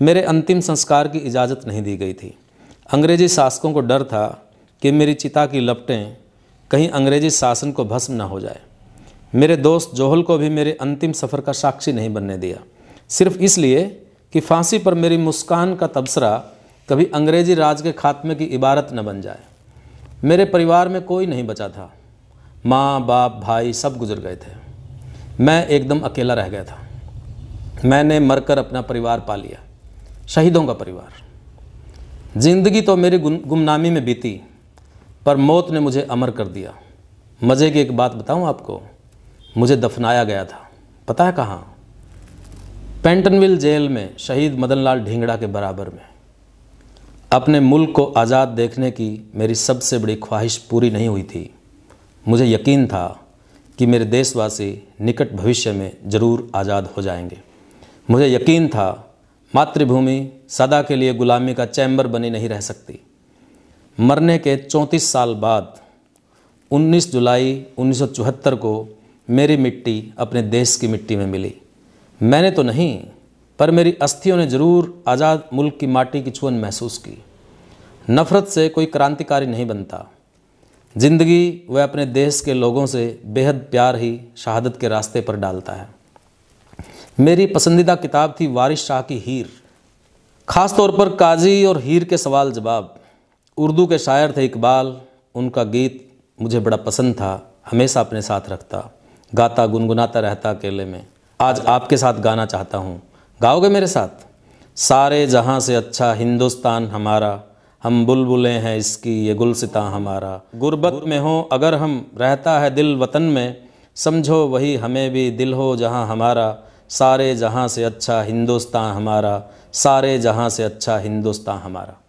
मेरे अंतिम संस्कार की इजाज़त नहीं दी गई थी। अंग्रेज़ी शासकों को डर था कि मेरी चिता की लपटें कहीं अंग्रेज़ी शासन को भस्म न हो जाए। मेरे दोस्त जोहल को भी मेरे अंतिम सफ़र का साक्षी नहीं बनने दिया। सिर्फ़ इसलिए कि फांसी पर मेरी मुस्कान का तबसरा कभी अंग्रेज़ी राज के खात्मे की इबारत न बन जाए। मेरे परिवार में कोई नहीं बचा था। माँ, बाप, भाई सब गुजर गए थे। मैं एकदम अकेला रह गया था। मैंने मरकर अपना परिवार पा लिया। शहीदों का परिवार। ज़िंदगी तो मेरी गुमनामी में बीती, पर मौत ने मुझे अमर कर दिया। मज़े की एक बात बताऊँ आपको? मुझे दफनाया गया था। पता है कहाँ? पेंटनविल जेल में शहीद मदन लाल ढींगड़ा के बराबर में। अपने मुल्क को आज़ाद देखने की मेरी सबसे बड़ी ख्वाहिश पूरी नहीं हुई थी। मुझे यकीन था कि मेरे देशवासी निकट भविष्य में ज़रूर आज़ाद हो जाएँगे। मुझे यकीन था मातृभूमि सदा के लिए गुलामी का चैम्बर बनी नहीं रह सकती। मरने के 34 साल बाद 19 जुलाई 1974 को मेरी मिट्टी अपने देश की मिट्टी में मिली। मैंने तो नहीं, पर मेरी अस्थियों ने ज़रूर आज़ाद मुल्क की माटी की छुअन महसूस की। नफ़रत से कोई क्रांतिकारी नहीं बनता। ज़िंदगी वह अपने देश के लोगों से बेहद प्यार ही शहादत के रास्ते पर डालता है। मेरी पसंदीदा किताब थी वारिस शाह की हीर। ख़ास तौर पर काजी और हीर के सवाल जवाब। उर्दू के शायर थे इकबाल। उनका गीत मुझे बड़ा पसंद था, हमेशा अपने साथ रखता। गाता गुनगुनाता रहता अकेले में। आज आपके साथ गाना चाहता हूँ। गाओगे मेरे साथ? सारे जहाँ से अच्छा हिंदुस्तान हमारा, हम बुलबुलें हैं इसकी, ये गुलसिता हमारा। गुर्बत में हो, अगर हम रहता है दिल वतन में, समझो वही हमें भी दिल हो जहाँ हमारा। सारे जहाँ से अच्छा हिंदुस्तान हमारा, सारे जहाँ से अच्छा हिंदुस्तान हमारा।